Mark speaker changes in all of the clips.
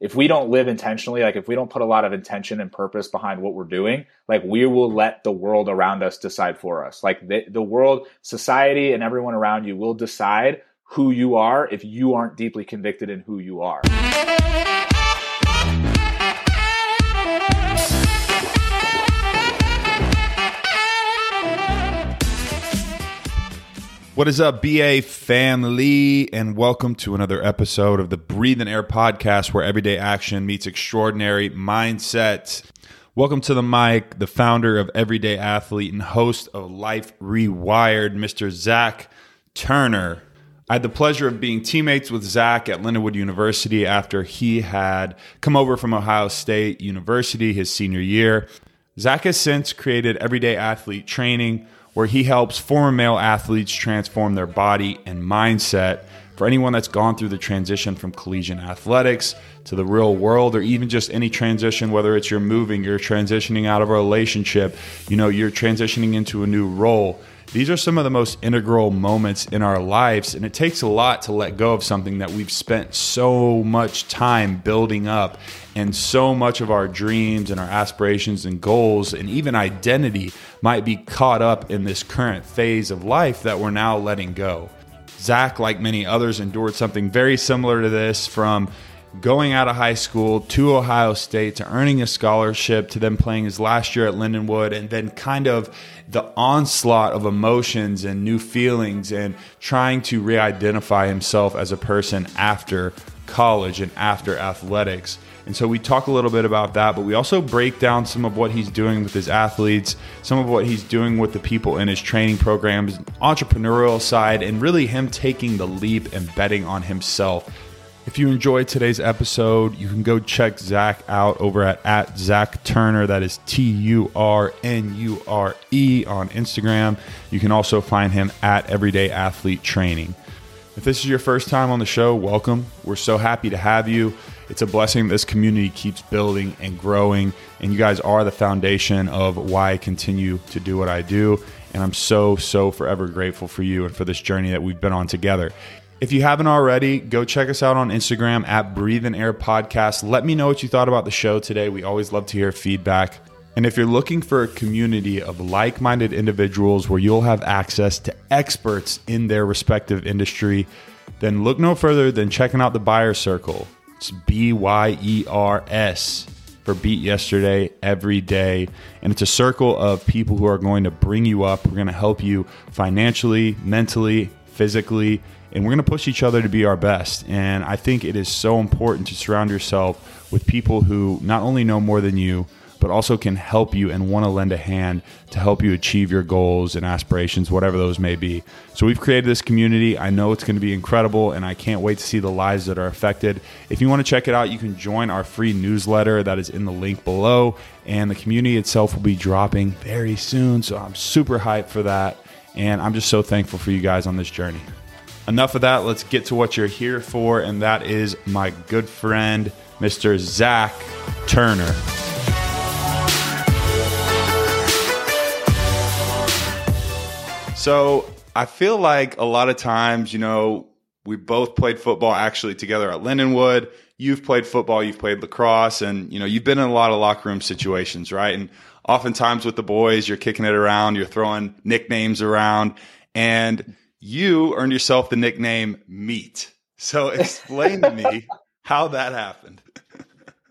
Speaker 1: if we don't live intentionally, like if we don't put a lot of intention and purpose behind what we're doing, like we will let the world around us decide for us. Like the, the world, society, and everyone around you will decide who you are if you aren't deeply convicted in who you are.
Speaker 2: What is up, BA family, and welcome to another episode of the Breathe and Air podcast where everyday action meets extraordinary mindset. Welcome to the mic, the founder of Everyday Athlete and host of Life Rewired, Mr. Zach Turnure. I had the pleasure of being teammates with Zach at Lindenwood University after he had come over from Ohio State University his senior year. Zach has since created Everyday Athlete Training where he helps former male athletes transform their body and mindset. For anyone that's gone through the transition from collegiate athletics to the real world, or even just any transition, whether it's you're moving, you're transitioning out of a relationship, you know, you're transitioning into a new role. These are some of the most integral moments in our lives, and it takes a lot to let go of something that we've spent so much time building up, and so much of our dreams and our aspirations and goals, and even identity might be caught up in this current phase of life that we're now letting go. Zach, like many others, endured something very similar to this from going out of high school to Ohio State to earning a scholarship to then playing his last year at Lindenwood and then kind of the onslaught of emotions and new feelings and trying to re identify himself as a person after college and after athletics. And so we talk a little bit about that, but we also break down some of what he's doing with his athletes, some of what he's doing with the people in his training programs, entrepreneurial side, and really him taking the leap and betting on himself if you enjoyed today's episode, you can go check Zach out over at, at Zach Turnure. That is T U R N U R E on Instagram. You can also find him at Everyday Athlete Training. If this is your first time on the show, welcome. We're so happy to have you. It's a blessing this community keeps building and growing, and you guys are the foundation of why I continue to do what I do. And I'm so, so forever grateful for you and for this journey that we've been on together. If you haven't already, go check us out on Instagram at Breathe and Air Podcast. Let me know what you thought about the show today. We always love to hear feedback. And if you're looking for a community of like minded individuals where you'll have access to experts in their respective industry, then look no further than checking out the Buyer Circle. It's B Y E R S for Beat Yesterday every day. And it's a circle of people who are going to bring you up. We're going to help you financially, mentally, physically and we're going to push each other to be our best. And I think it is so important to surround yourself with people who not only know more than you, but also can help you and want to lend a hand to help you achieve your goals and aspirations, whatever those may be. So, we've created this community. I know it's going to be incredible, and I can't wait to see the lives that are affected. If you want to check it out, you can join our free newsletter that is in the link below, and the community itself will be dropping very soon. So, I'm super hyped for that, and I'm just so thankful for you guys on this journey enough of that. Let's get to what you're here for, and that is my good friend, Mr. Zach Turnure. So I feel like a lot of times, you know, we both played football actually together at Lindenwood. You've played football, you've played lacrosse, and you know, you've been in a lot of locker room situations, right? And oftentimes with the boys, you're kicking it around, you're throwing nicknames around, and you earned yourself the nickname Meat. So explain to me how that happened.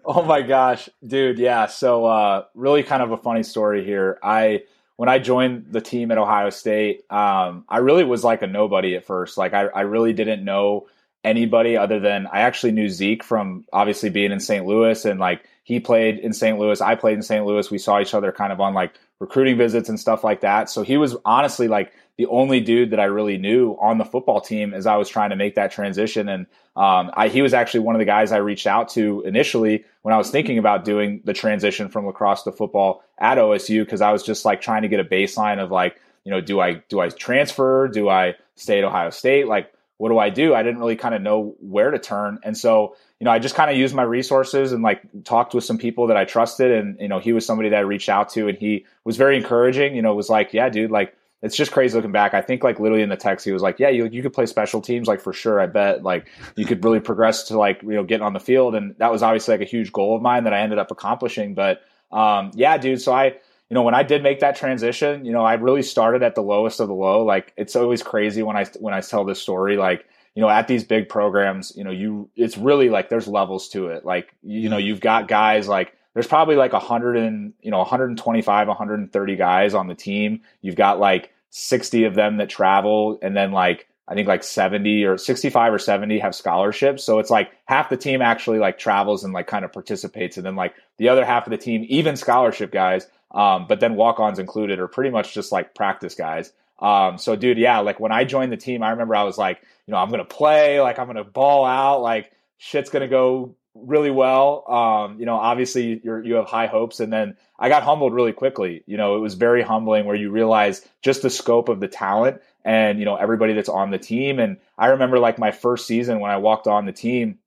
Speaker 1: oh my gosh, dude. Yeah. So, uh, really kind of a funny story here. I, when I joined the team at Ohio State, um, I really was like a nobody at first. Like, I, I really didn't know anybody other than I actually knew Zeke from obviously being in St. Louis and like he played in St. Louis. I played in St. Louis. We saw each other kind of on like recruiting visits and stuff like that. So he was honestly like the only dude that I really knew on the football team as I was trying to make that transition. And um, I, he was actually one of the guys I reached out to initially when I was thinking about doing the transition from lacrosse to football at OSU because I was just like trying to get a baseline of like, you know, do I do I transfer? Do I stay at Ohio State? Like, what do I do? I didn't really kind of know where to turn, and so you know, I just kind of used my resources and like talked with some people that I trusted, and you know, he was somebody that I reached out to, and he was very encouraging. You know, was like, yeah, dude, like it's just crazy looking back. I think like literally in the text, he was like, "Yeah, you you could play special teams, like for sure. I bet like you could really progress to like you know getting on the field." And that was obviously like a huge goal of mine that I ended up accomplishing. But um, yeah, dude. So I you know when I did make that transition, you know I really started at the lowest of the low. Like it's always crazy when I when I tell this story, like you know, at these big programs, you know, you it's really like there's levels to it. Like you know, you've got guys like there's probably like 100 and you know 125 130 guys on the team. You've got like 60 of them that travel and then like i think like 70 or 65 or 70 have scholarships. So it's like half the team actually like travels and like kind of participates and then like the other half of the team even scholarship guys um, but then walk-ons included are pretty much just like practice guys. Um, so dude yeah like when i joined the team i remember i was like you know i'm gonna play like i'm gonna ball out like shit's gonna go really well. Um, you know, obviously you you have high hopes, and then I got humbled really quickly. You know, it was very humbling where you realize just the scope of the talent and you know everybody that's on the team. And I remember like my first season when I walked on the team,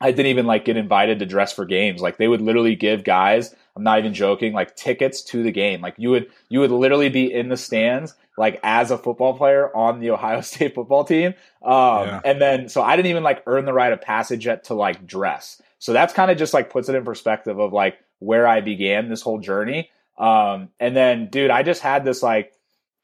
Speaker 1: I didn't even like get invited to dress for games. Like they would literally give guys, I'm not even joking, like tickets to the game. Like you would you would literally be in the stands like as a football player on the Ohio State football team. Um, yeah. and then so I didn't even like earn the right of passage yet to like dress. So that's kind of just like puts it in perspective of like where I began this whole journey. Um, and then dude, I just had this like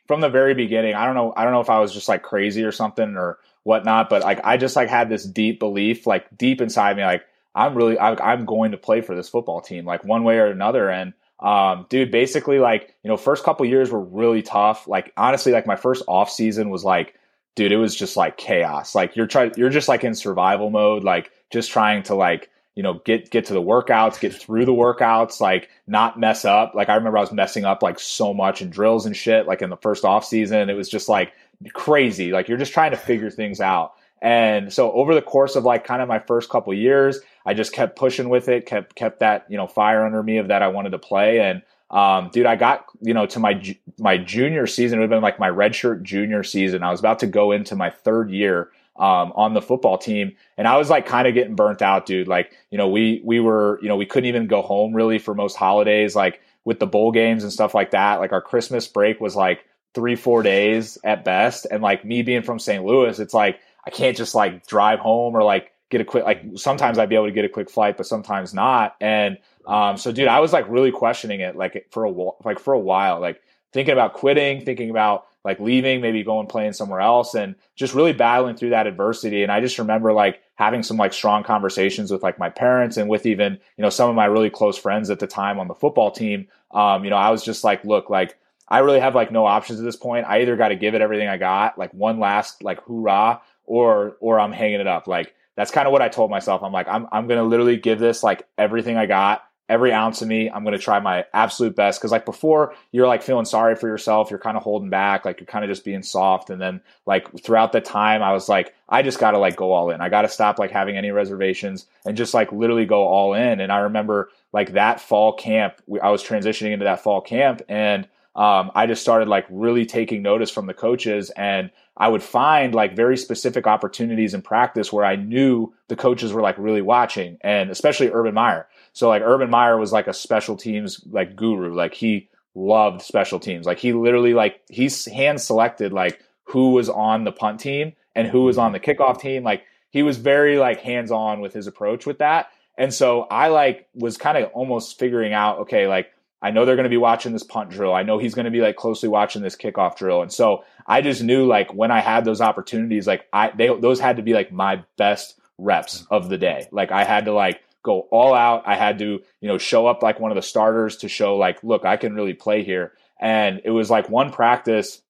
Speaker 1: from the very beginning, I don't know, I don't know if I was just like crazy or something or whatnot, but like I just like had this deep belief, like deep inside me, like I'm really I, I'm going to play for this football team, like one way or another. And um, dude, basically like you know, first couple years were really tough. Like honestly, like my first off season was like, dude, it was just like chaos. Like you're trying, you're just like in survival mode, like just trying to like you know get get to the workouts get through the workouts like not mess up like i remember i was messing up like so much in drills and shit like in the first off season it was just like crazy like you're just trying to figure things out and so over the course of like kind of my first couple years i just kept pushing with it kept kept that you know fire under me of that i wanted to play and um, dude, I got you know to my my junior season. It would have been like my redshirt junior season. I was about to go into my third year, um, on the football team. And I was like kind of getting burnt out, dude. Like, you know, we, we were, you know, we couldn't even go home really for most holidays, like with the bowl games and stuff like that. Like our Christmas break was like three, four days at best. And like me being from St. Louis, it's like, I can't just like drive home or like get a quick, like sometimes I'd be able to get a quick flight, but sometimes not. And, um, so dude, I was like really questioning it, like for a, like for a while, like thinking about quitting, thinking about, like leaving, maybe going playing somewhere else and just really battling through that adversity. And I just remember like having some like strong conversations with like my parents and with even, you know, some of my really close friends at the time on the football team. Um, you know, I was just like, look, like I really have like no options at this point. I either got to give it everything I got, like one last like hoorah, or or I'm hanging it up. Like that's kind of what I told myself. I'm like, I'm I'm gonna literally give this like everything I got every ounce of me. I'm going to try my absolute best. Cause like before you're like feeling sorry for yourself. You're kind of holding back. Like you're kind of just being soft. And then like throughout the time, I was like, I just got to like go all in. I got to stop like having any reservations and just like literally go all in. And I remember like that fall camp, I was transitioning into that fall camp and um, I just started like really taking notice from the coaches and I would find like very specific opportunities in practice where I knew the coaches were like really watching and especially Urban Meyer. So like Urban Meyer was like a special teams like guru. Like he loved special teams. Like he literally like he's hand selected like who was on the punt team and who was on the kickoff team. Like he was very like hands on with his approach with that. And so I like was kind of almost figuring out, okay, like I know they're going to be watching this punt drill. I know he's going to be like closely watching this kickoff drill. And so I just knew like when I had those opportunities, like I, they, those had to be like my best reps of the day. Like I had to like go all out. I had to, you know, show up like one of the starters to show like, look, I can really play here. And it was like one practice,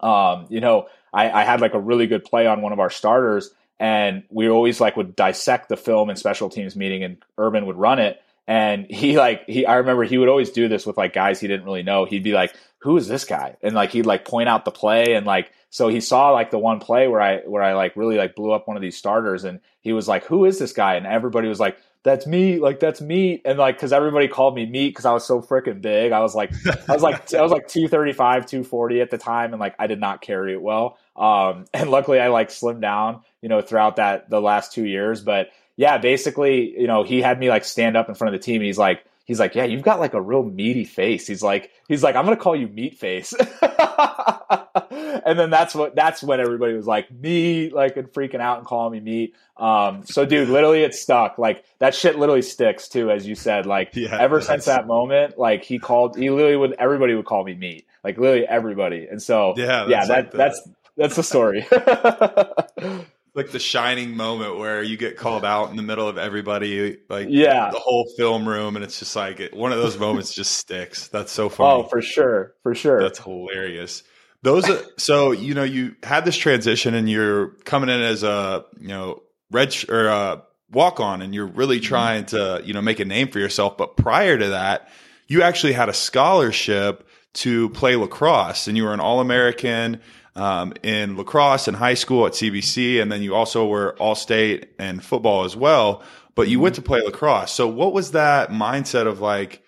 Speaker 1: um, you know, I, I had like a really good play on one of our starters and we always like would dissect the film in special teams meeting and Urban would run it and he like he I remember he would always do this with like guys he didn't really know. He'd be like, "Who is this guy?" And like he'd like point out the play and like so he saw like the one play where I where I like really like blew up one of these starters and he was like, "Who is this guy?" And everybody was like, "That's me." Like that's me. And like cuz everybody called me meat cuz I was so freaking big. I was like I was like I was like 235, 240 at the time and like I did not carry it well. Um and luckily I like slimmed down, you know, throughout that the last 2 years, but yeah, basically, you know, he had me like stand up in front of the team. And he's like, he's like, yeah, you've got like a real meaty face. He's like, he's like, I'm gonna call you meat face. and then that's what that's when everybody was like meat, like and freaking out and calling me meat. Um, so dude, literally it stuck. Like that shit literally sticks too, as you said. Like yeah, ever since that moment, like he called, he literally would everybody would call me meat, like literally everybody. And so yeah, yeah, that, like that's that's the story.
Speaker 2: like the shining moment where you get called out in the middle of everybody, like yeah, the whole film room, and it's just like it, one of those moments just sticks. That's so funny.
Speaker 1: Oh, for sure, for sure.
Speaker 2: That's hilarious. Those, are, so you know, you had this transition, and you're coming in as a you know red sh- or a walk on, and you're really mm-hmm. trying to you know make a name for yourself. But prior to that, you actually had a scholarship to play lacrosse, and you were an All American um, in lacrosse in high school at CBC, and then you also were all state and football as well. But you went to play lacrosse. So, what was that mindset of like,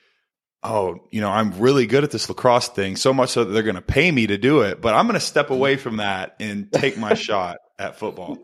Speaker 2: oh, you know, I'm really good at this lacrosse thing, so much so that they're going to pay me to do it, but I'm going to step away from that and take my shot at football.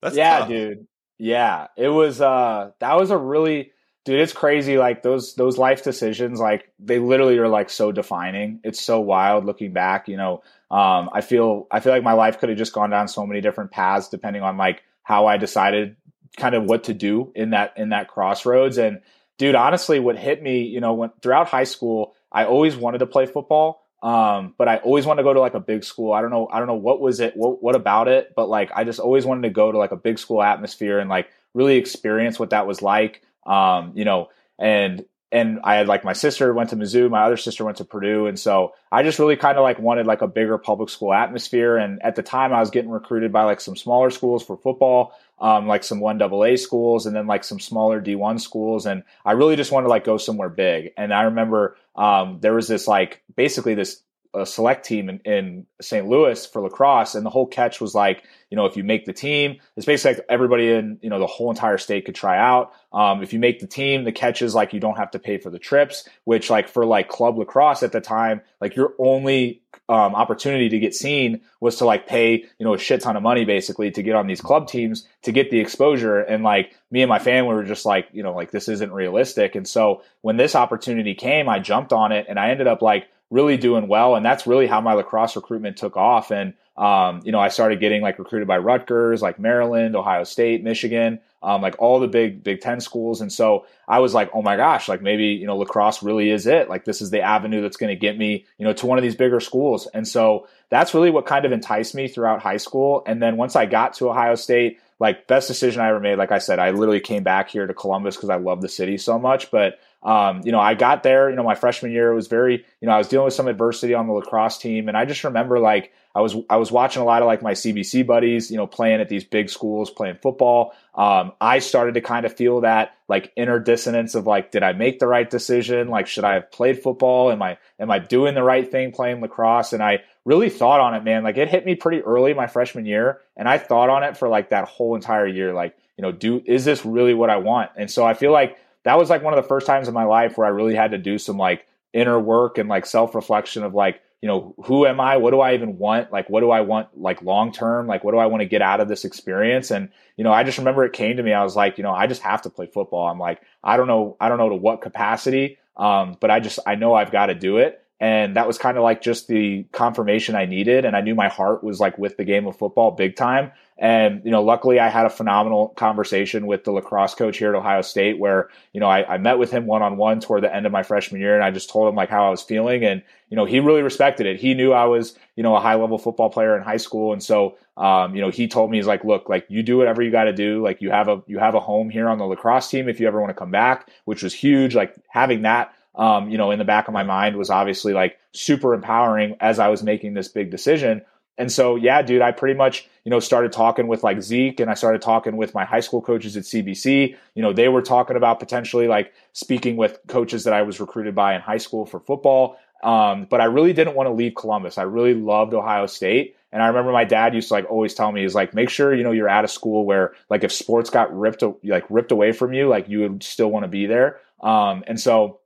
Speaker 1: That's yeah, tough. dude. Yeah, it was. uh That was a really dude it's crazy like those those life decisions like they literally are like so defining it's so wild looking back you know um, i feel i feel like my life could have just gone down so many different paths depending on like how i decided kind of what to do in that in that crossroads and dude honestly what hit me you know when throughout high school i always wanted to play football um, but I always wanted to go to like a big school. I don't know. I don't know what was it, what, what about it, but like I just always wanted to go to like a big school atmosphere and like really experience what that was like. Um, you know, and and I had like my sister went to Mizzou, my other sister went to Purdue, and so I just really kind of like wanted like a bigger public school atmosphere. And at the time, I was getting recruited by like some smaller schools for football, um, like some one AA schools, and then like some smaller D1 schools. And I really just wanted to like go somewhere big. And I remember um, there was this like basically this a select team in, in St. Louis for lacrosse, and the whole catch was like, you know, if you make the team, it's basically like everybody in, you know, the whole entire state could try out. Um, if you make the team, the catch is like you don't have to pay for the trips, which like for like club lacrosse at the time, like your only um, opportunity to get seen was to like pay, you know, a shit ton of money basically to get on these club teams to get the exposure. And like me and my family were just like, you know, like this isn't realistic. And so when this opportunity came, I jumped on it and I ended up like really doing well. And that's really how my lacrosse recruitment took off. And, um, you know, I started getting like recruited by Rutgers, like Maryland, Ohio State, Michigan, um, like all the big Big Ten schools. And so I was like, oh my gosh, like maybe, you know, lacrosse really is it. Like this is the avenue that's going to get me, you know, to one of these bigger schools. And so that's really what kind of enticed me throughout high school. And then once I got to Ohio State, like best decision I ever made. Like I said, I literally came back here to Columbus because I love the city so much. But um, you know, I got there, you know, my freshman year it was very, you know, I was dealing with some adversity on the lacrosse team. And I just remember like I was I was watching a lot of like my CBC buddies, you know, playing at these big schools, playing football. Um, I started to kind of feel that like inner dissonance of like, did I make the right decision? Like, should I have played football? Am I am I doing the right thing playing lacrosse? And I really thought on it, man. Like it hit me pretty early my freshman year, and I thought on it for like that whole entire year. Like, you know, do is this really what I want? And so I feel like that was like one of the first times in my life where I really had to do some like inner work and like self reflection of like, you know, who am I? What do I even want? Like, what do I want like long term? Like, what do I want to get out of this experience? And, you know, I just remember it came to me. I was like, you know, I just have to play football. I'm like, I don't know, I don't know to what capacity. Um, but I just, I know I've got to do it and that was kind of like just the confirmation I needed. And I knew my heart was like with the game of football big time. And, you know, luckily I had a phenomenal conversation with the lacrosse coach here at Ohio State where, you know, I, I met with him one on one toward the end of my freshman year and I just told him like how I was feeling. And, you know, he really respected it. He knew I was, you know, a high level football player in high school. And so, um, you know, he told me, he's like, look, like you do whatever you got to do. Like you have a, you have a home here on the lacrosse team if you ever want to come back, which was huge. Like having that um, you know, in the back of my mind was obviously like super empowering as I was making this big decision. And so, yeah, dude, I pretty much, you know, started talking with like Zeke and I started talking with my high school coaches at CBC. You know, they were talking about potentially like speaking with coaches that I was recruited by in high school for football. Um, but I really didn't want to leave Columbus. I really loved Ohio State. And I remember my dad used to like always tell me, he's like, make sure, you know, you're at a school where like if sports got ripped, like ripped away from you, like you would still want to be there. Um, and so,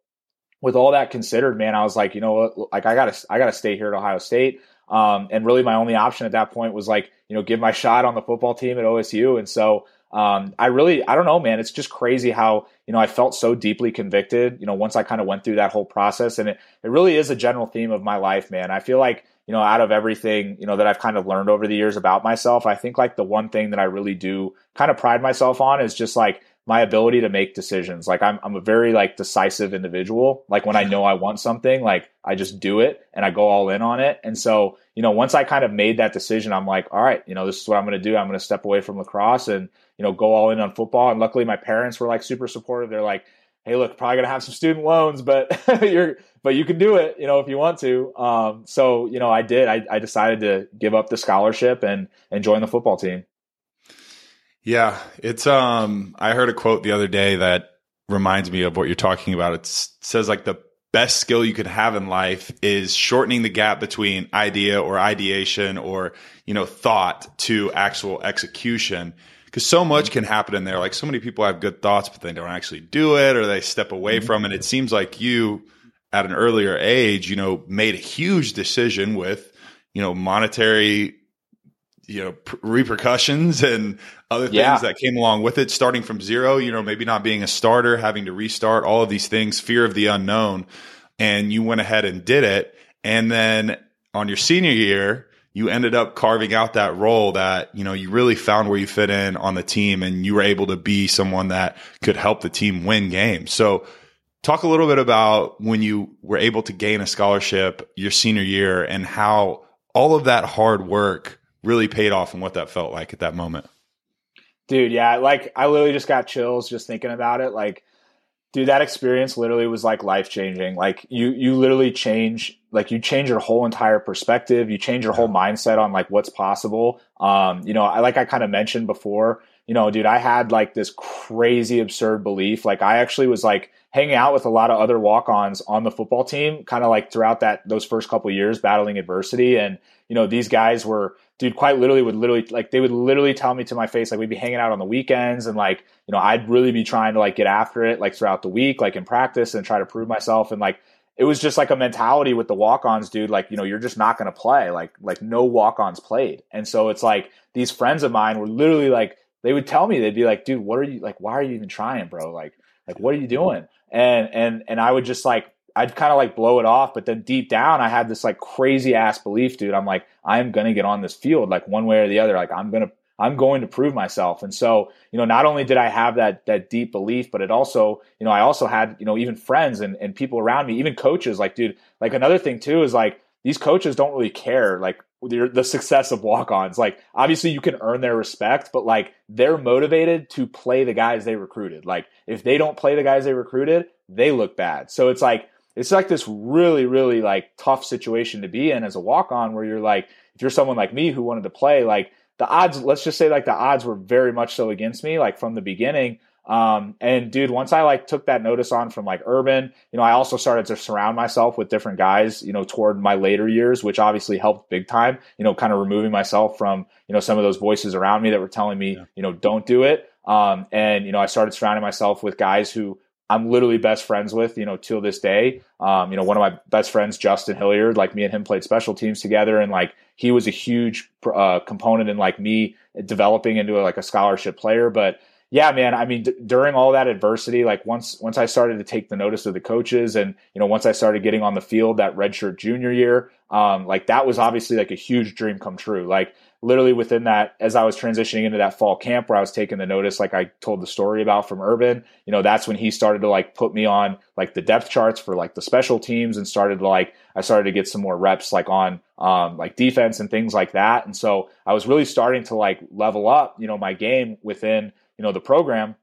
Speaker 1: with all that considered, man, I was like, you know, what, like I gotta, I gotta stay here at Ohio State. Um, and really, my only option at that point was like, you know, give my shot on the football team at OSU. And so, um, I really, I don't know, man. It's just crazy how you know I felt so deeply convicted. You know, once I kind of went through that whole process, and it, it really is a general theme of my life, man. I feel like you know, out of everything, you know, that I've kind of learned over the years about myself, I think like the one thing that I really do kind of pride myself on is just like my ability to make decisions. Like I'm I'm a very like decisive individual. Like when I know I want something, like I just do it and I go all in on it. And so, you know, once I kind of made that decision, I'm like, all right, you know, this is what I'm going to do. I'm going to step away from lacrosse and, you know, go all in on football. And luckily my parents were like super supportive. They're like, hey, look, probably going to have some student loans, but you're but you can do it, you know, if you want to. Um, so, you know, I did. I, I decided to give up the scholarship and and join the football team.
Speaker 2: Yeah, it's um I heard a quote the other day that reminds me of what you're talking about. It says like the best skill you could have in life is shortening the gap between idea or ideation or, you know, thought to actual execution because so much can happen in there. Like so many people have good thoughts, but they don't actually do it or they step away mm-hmm. from it. It seems like you at an earlier age, you know, made a huge decision with, you know, monetary you know repercussions and other things yeah. that came along with it starting from zero you know maybe not being a starter having to restart all of these things fear of the unknown. And you went ahead and did it. And then on your senior year you ended up carving out that role that you know you really found where you fit in on the team and you were able to be someone that could help the team win games. So talk a little bit about when you were able to gain a scholarship your senior year and how all of that hard work really paid off and what that felt like at that moment.
Speaker 1: Dude, yeah, like I literally just got chills just thinking about it. Like, dude, that experience literally was like life changing. Like you you literally change like you change your whole entire perspective. You change your whole mindset on like what's possible. Um, you know, I like I kind of mentioned before, you know, dude, I had like this crazy absurd belief. Like I actually was like hanging out with a lot of other walk-ons on the football team, kind of like throughout that those first couple years battling adversity. And, you know, these guys were dude, quite literally would literally like they would literally tell me to my face like we'd be hanging out on the weekends and like you know I'd really be trying to like get after it like throughout the week like in practice and try to prove myself. And like it was just like a mentality with the walk-ons dude like you know you're just not going to play like like no walk-ons played. And so it's like these friends of mine were literally like they would tell me they'd be like dude what are you like why are you even trying bro? Like like what are you doing? And and and I would just like I'd kind of like blow it off, but then deep down, I had this like crazy ass belief, dude. I'm like, I'm gonna get on this field, like one way or the other. Like I'm gonna, I'm going to prove myself. And so, you know, not only did I have that that deep belief, but it also, you know, I also had, you know, even friends and and people around me, even coaches. Like, dude, like another thing too is like these coaches don't really care like the success of walk-ons. Like, obviously, you can earn their respect, but like they're motivated to play the guys they recruited. Like, if they don't play the guys they recruited, they look bad. So it's like it's like this really, really like tough situation to be in as a walk on where you're like, if you're someone like me who wanted to play, like the odds, let's just say like the odds were very much so against me, like from the beginning. Um, and dude, once I like took that notice on from like Urban, you know, I also started to surround myself with different guys, you know, toward my later years, which obviously helped big time, you know, kind of removing myself from, you know, some of those voices around me that were telling me, yeah. you know, don't do it. Um, and, you know, I started surrounding myself with guys who I'm literally best friends with, you know, till this day. Um, you know, one of my best friends, Justin Hilliard, like me and him played special teams together, and like he was a huge uh, component in like me developing into a, like a scholarship player. But yeah, man, I mean, d- during all that adversity, like once once I started to take the notice of the coaches, and you know, once I started getting on the field that redshirt junior year, um, like that was obviously like a huge dream come true. Like literally within that, as I was transitioning into that fall camp where I was taking the notice, like I told the story about from Urban, you know, that's when he started to like put me on like the depth charts for like the special teams and started to like, I started to get some more reps like on um, like defense and things like that. And so I was really starting to like level up, you know, my game within, you know, the program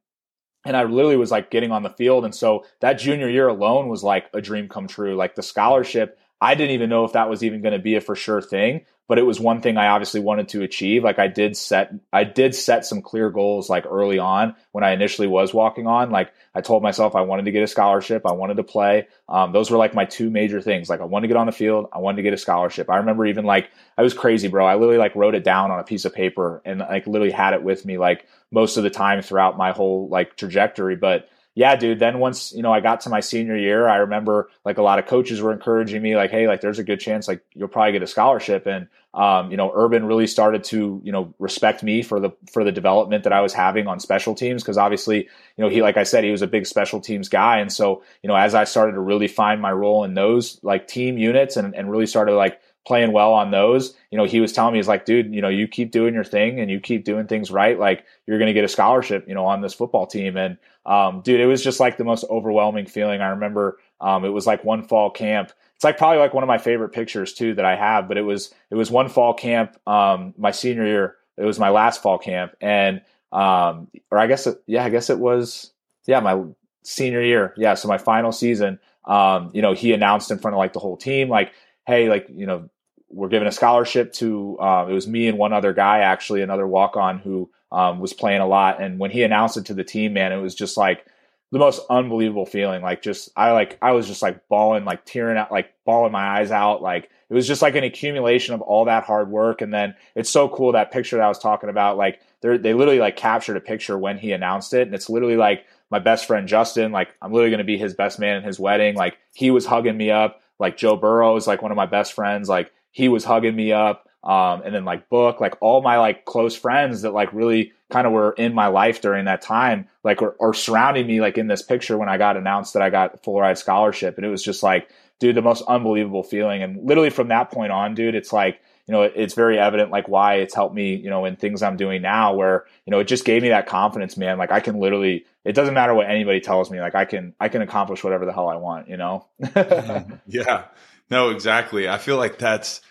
Speaker 1: and I literally was like getting on the field. And so that junior year alone was like a dream come true. Like the scholarship, I didn't even know if that was even going to be a for sure thing but it was one thing I obviously wanted to achieve. Like I did set, I did set some clear goals like early on when I initially was walking on. Like I told myself I wanted to get a scholarship, I wanted to play. Um, those were like my two major things. Like I wanted to get on the field, I wanted to get a scholarship. I remember even like I was crazy, bro. I literally like wrote it down on a piece of paper and like literally had it with me like most of the time throughout my whole like trajectory. But yeah, dude, then once, you know, I got to my senior year, I remember like a lot of coaches were encouraging me, like, hey, like there's a good chance like you'll probably get a scholarship. And um, you know, Urban really started to, you know, respect me for the for the development that I was having on special teams because obviously, you know, he like I said, he was a big special teams guy. And so, you know, as I started to really find my role in those like team units and, and really started like playing well on those, you know, he was telling me, he's like, dude, you know, you keep doing your thing and you keep doing things right. Like you're going to get a scholarship, you know, on this football team. And, um, dude, it was just like the most overwhelming feeling. I remember, um, it was like one fall camp. It's like probably like one of my favorite pictures too that I have, but it was, it was one fall camp, um, my senior year. It was my last fall camp. And, um, or I guess, it, yeah, I guess it was, yeah, my senior year. Yeah. So my final season, um, you know, he announced in front of like the whole team, like, hey, like, you know, we're giving a scholarship to um, it was me and one other guy actually another walk on who um, was playing a lot. And when he announced it to the team man it was just like the most unbelievable feeling. Like just i like i was just like bawling like tearing out like bawling my eyes out. Like it was just like an accumulation of all that hard work. And then it's so cool that picture that i was talking about like they they literally like captured a picture when he announced it. And it's literally like my best friend justin like i'm literally going to be his best man in his wedding. Like he was hugging me up like joe burrow is like one of my best friends like he was hugging me up. Um, and then like book, like all my like close friends that like really kind of were in my life during that time, like or, or surrounding me like in this picture when I got announced that I got full ride scholarship. And it was just like, dude, the most unbelievable feeling. And literally from that point on, dude, it's like, you know, it's very evident like why it's helped me, you know, in things I'm doing now where, you know, it just gave me that confidence, man. Like I can literally, it doesn't matter what anybody tells me, like I can, I can accomplish whatever the hell I want, you know? Mm-hmm.
Speaker 2: yeah, no, exactly. I feel like that's,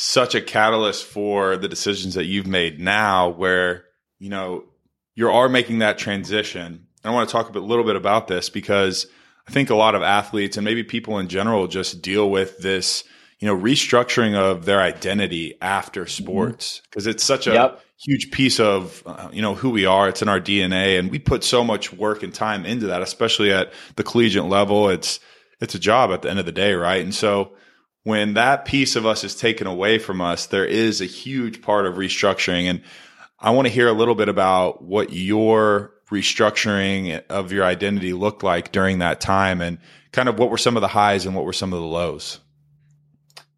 Speaker 2: such a catalyst for the decisions that you've made now where you know you are making that transition And i want to talk a bit, little bit about this because i think a lot of athletes and maybe people in general just deal with this you know restructuring of their identity after sports because mm-hmm. it's such a yep. huge piece of uh, you know who we are it's in our dna and we put so much work and time into that especially at the collegiate level it's it's a job at the end of the day right and so when that piece of us is taken away from us, there is a huge part of restructuring. And I want to hear a little bit about what your restructuring of your identity looked like during that time and kind of what were some of the highs and what were some of the lows.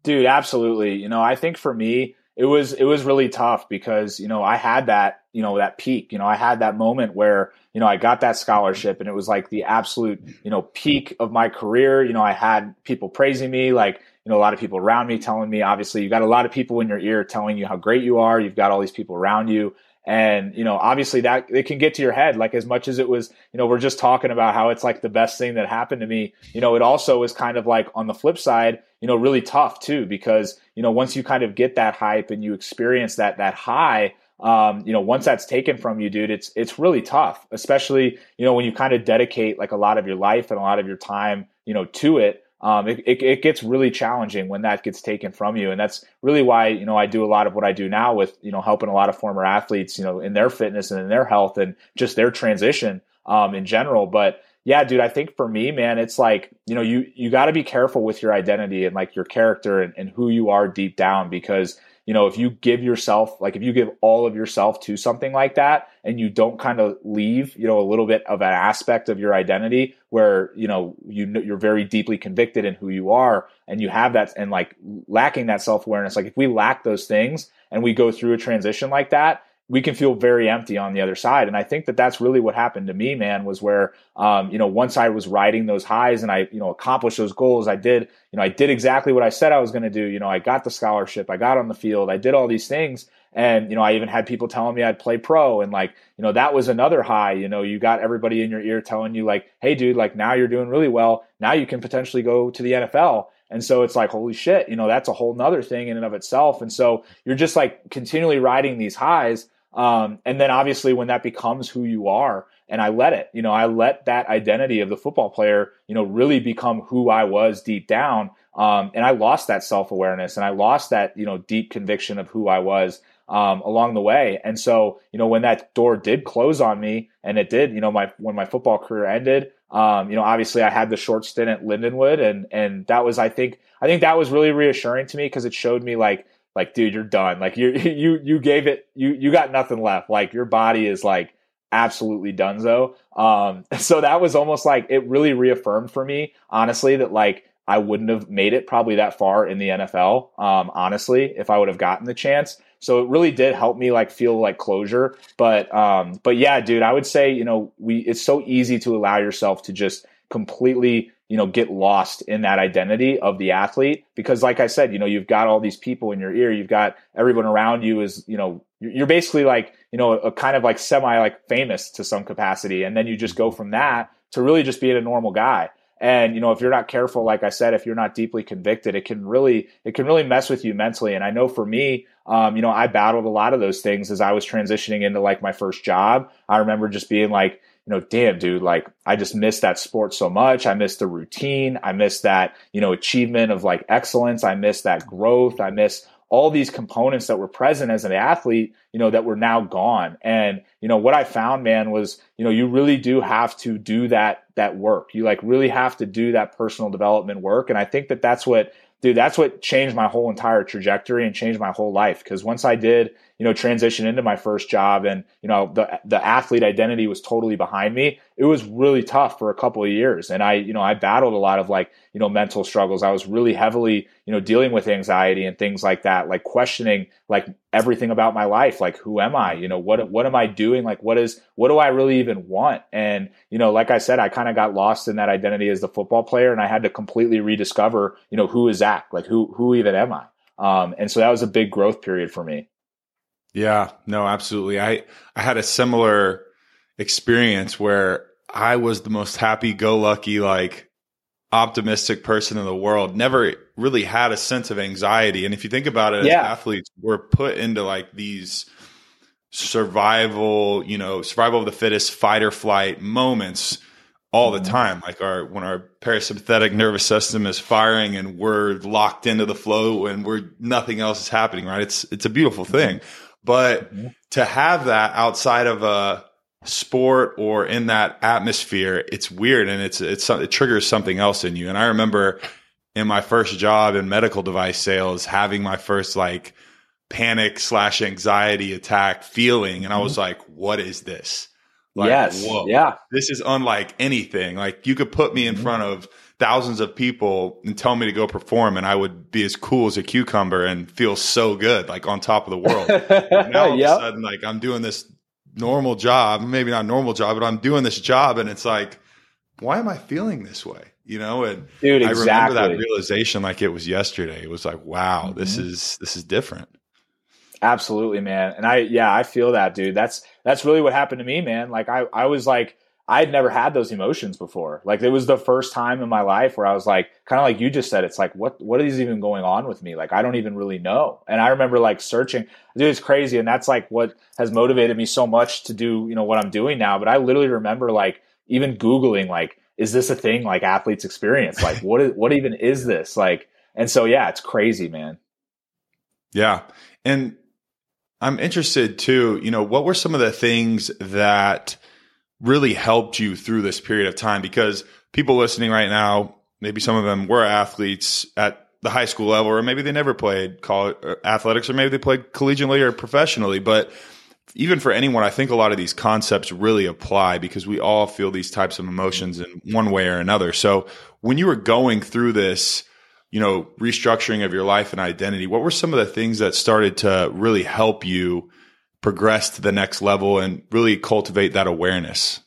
Speaker 1: Dude, absolutely. You know, I think for me, it was it was really tough because you know I had that you know that peak you know I had that moment where you know I got that scholarship and it was like the absolute you know peak of my career. You know I had people praising me like you know a lot of people around me telling me obviously you got a lot of people in your ear telling you how great you are. You've got all these people around you. And you know obviously that it can get to your head. Like as much as it was you know we're just talking about how it's like the best thing that happened to me you know it also was kind of like on the flip side you know really tough too because you know once you kind of get that hype and you experience that that high um, you know, once that's taken from you, dude, it's it's really tough, especially you know when you kind of dedicate like a lot of your life and a lot of your time, you know, to it um, it, it, it, gets really challenging when that gets taken from you. And that's really why, you know, I do a lot of what I do now with, you know, helping a lot of former athletes, you know, in their fitness and in their health and just their transition um, in general. But yeah, dude, I think for me, man, it's like, you know, you, you got to be careful with your identity and like your character and, and who you are deep down because you know, if you give yourself, like if you give all of yourself to something like that and you don't kind of leave, you know, a little bit of an aspect of your identity where, you know, you you're very deeply convicted in who you are and you have that and like lacking that self-awareness, like if we lack those things and we go through a transition like that, we can feel very empty on the other side. And I think that that's really what happened to me, man, was where, um, you know, once I was riding those highs and I, you know, accomplished those goals, I did, you know, I did exactly what I said I was going to do. You know, I got the scholarship, I got on the field, I did all these things. And, you know, I even had people telling me I'd play pro. And like, you know, that was another high. You know, you got everybody in your ear telling you, like, hey, dude, like now you're doing really well. Now you can potentially go to the NFL. And so it's like, holy shit, you know, that's a whole nother thing in and of itself. And so you're just like continually riding these highs. Um, and then obviously when that becomes who you are, and I let it, you know, I let that identity of the football player, you know, really become who I was deep down. Um, and I lost that self awareness and I lost that, you know, deep conviction of who I was um, along the way. And so, you know, when that door did close on me, and it did, you know, my when my football career ended, um, you know, obviously I had the short stint at Lindenwood, and and that was, I think, I think that was really reassuring to me because it showed me like like dude you're done. Like you you you gave it you you got nothing left. Like your body is like absolutely donezo um so that was almost like it really reaffirmed for me honestly that like I wouldn't have made it probably that far in the NFL um honestly if I would have gotten the chance. So it really did help me like feel like closure. But um but yeah dude I would say you know we it's so easy to allow yourself to just completely you know, get lost in that identity of the athlete. Because like I said, you know, you've got all these people in your ear, you've got everyone around you is, you know, you're basically like, you know, a, kind of like semi like famous to some capacity. And then you just go from that to really just being a normal guy. And, you know, if you're not careful, like I said, if you're not deeply convicted, it can really, it can really mess with you mentally. And I know for me, um, you know, I battled a lot of those things as I was transitioning into like my first job. I remember just being like, you know, damn, dude, like I just miss that sport so much. I miss the routine. I miss that, you know, achievement of like excellence. I miss that growth. I miss all these components that were present as an athlete, you know, that were now gone. And, you know, what I found, man, was, you know, you really do have to do that, that work. You like really have to do that personal development work. And I think that that's what, dude, that's what changed my whole entire trajectory and changed my whole life. Cause once I did, you know, transition into my first job and, you know, the, the athlete identity was totally behind me. It was really tough for a couple of years. And I, you know, I battled a lot of like, you know, mental struggles. I was really heavily, you know, dealing with anxiety and things like that, like questioning like everything about my life. Like, who am I? You know, what, what am I doing? Like, what is, what do I really even want? And, you know, like I said, I kind of got lost in that identity as the football player and I had to completely rediscover, you know, who is Zach? Like, who, who even am I? Um, and so that was a big growth period for me.
Speaker 2: Yeah, no, absolutely. I I had a similar experience where I was the most happy go lucky like optimistic person in the world. Never really had a sense of anxiety. And if you think about it, yeah. athletes, we're put into like these survival, you know, survival of the fittest, fight or flight moments all the mm-hmm. time. Like our when our parasympathetic nervous system is firing and we're locked into the flow and we're nothing else is happening, right? It's it's a beautiful thing. But mm-hmm. to have that outside of a sport or in that atmosphere, it's weird and it's it's it triggers something else in you. And I remember in my first job in medical device sales having my first like panic slash anxiety attack feeling, and I was mm-hmm. like, "What is this?"
Speaker 1: Like, yes, whoa, yeah,
Speaker 2: this is unlike anything. Like you could put me in mm-hmm. front of thousands of people and tell me to go perform and I would be as cool as a cucumber and feel so good, like on top of the world. now all yep. of a sudden, like I'm doing this normal job, maybe not normal job, but I'm doing this job and it's like, why am I feeling this way? You know, and
Speaker 1: Dude, exactly.
Speaker 2: I remember that realization like it was yesterday. It was like, wow, mm-hmm. this is this is different.
Speaker 1: Absolutely, man. And I yeah, I feel that, dude. That's that's really what happened to me, man. Like I I was like I'd never had those emotions before. Like it was the first time in my life where I was like, kind of like you just said, it's like, what, what is even going on with me? Like, I don't even really know. And I remember like searching, dude, it's crazy. And that's like what has motivated me so much to do, you know, what I'm doing now. But I literally remember like even Googling, like, is this a thing like athletes experience? Like, what is, what even is this? Like, and so, yeah, it's crazy, man.
Speaker 2: Yeah. And I'm interested too, you know, what were some of the things that, really helped you through this period of time? Because people listening right now, maybe some of them were athletes at the high school level, or maybe they never played college uh, athletics, or maybe they played collegiately or professionally. But even for anyone, I think a lot of these concepts really apply because we all feel these types of emotions in one way or another. So when you were going through this, you know, restructuring of your life and identity, what were some of the things that started to really help you progress to the next level and really cultivate that awareness?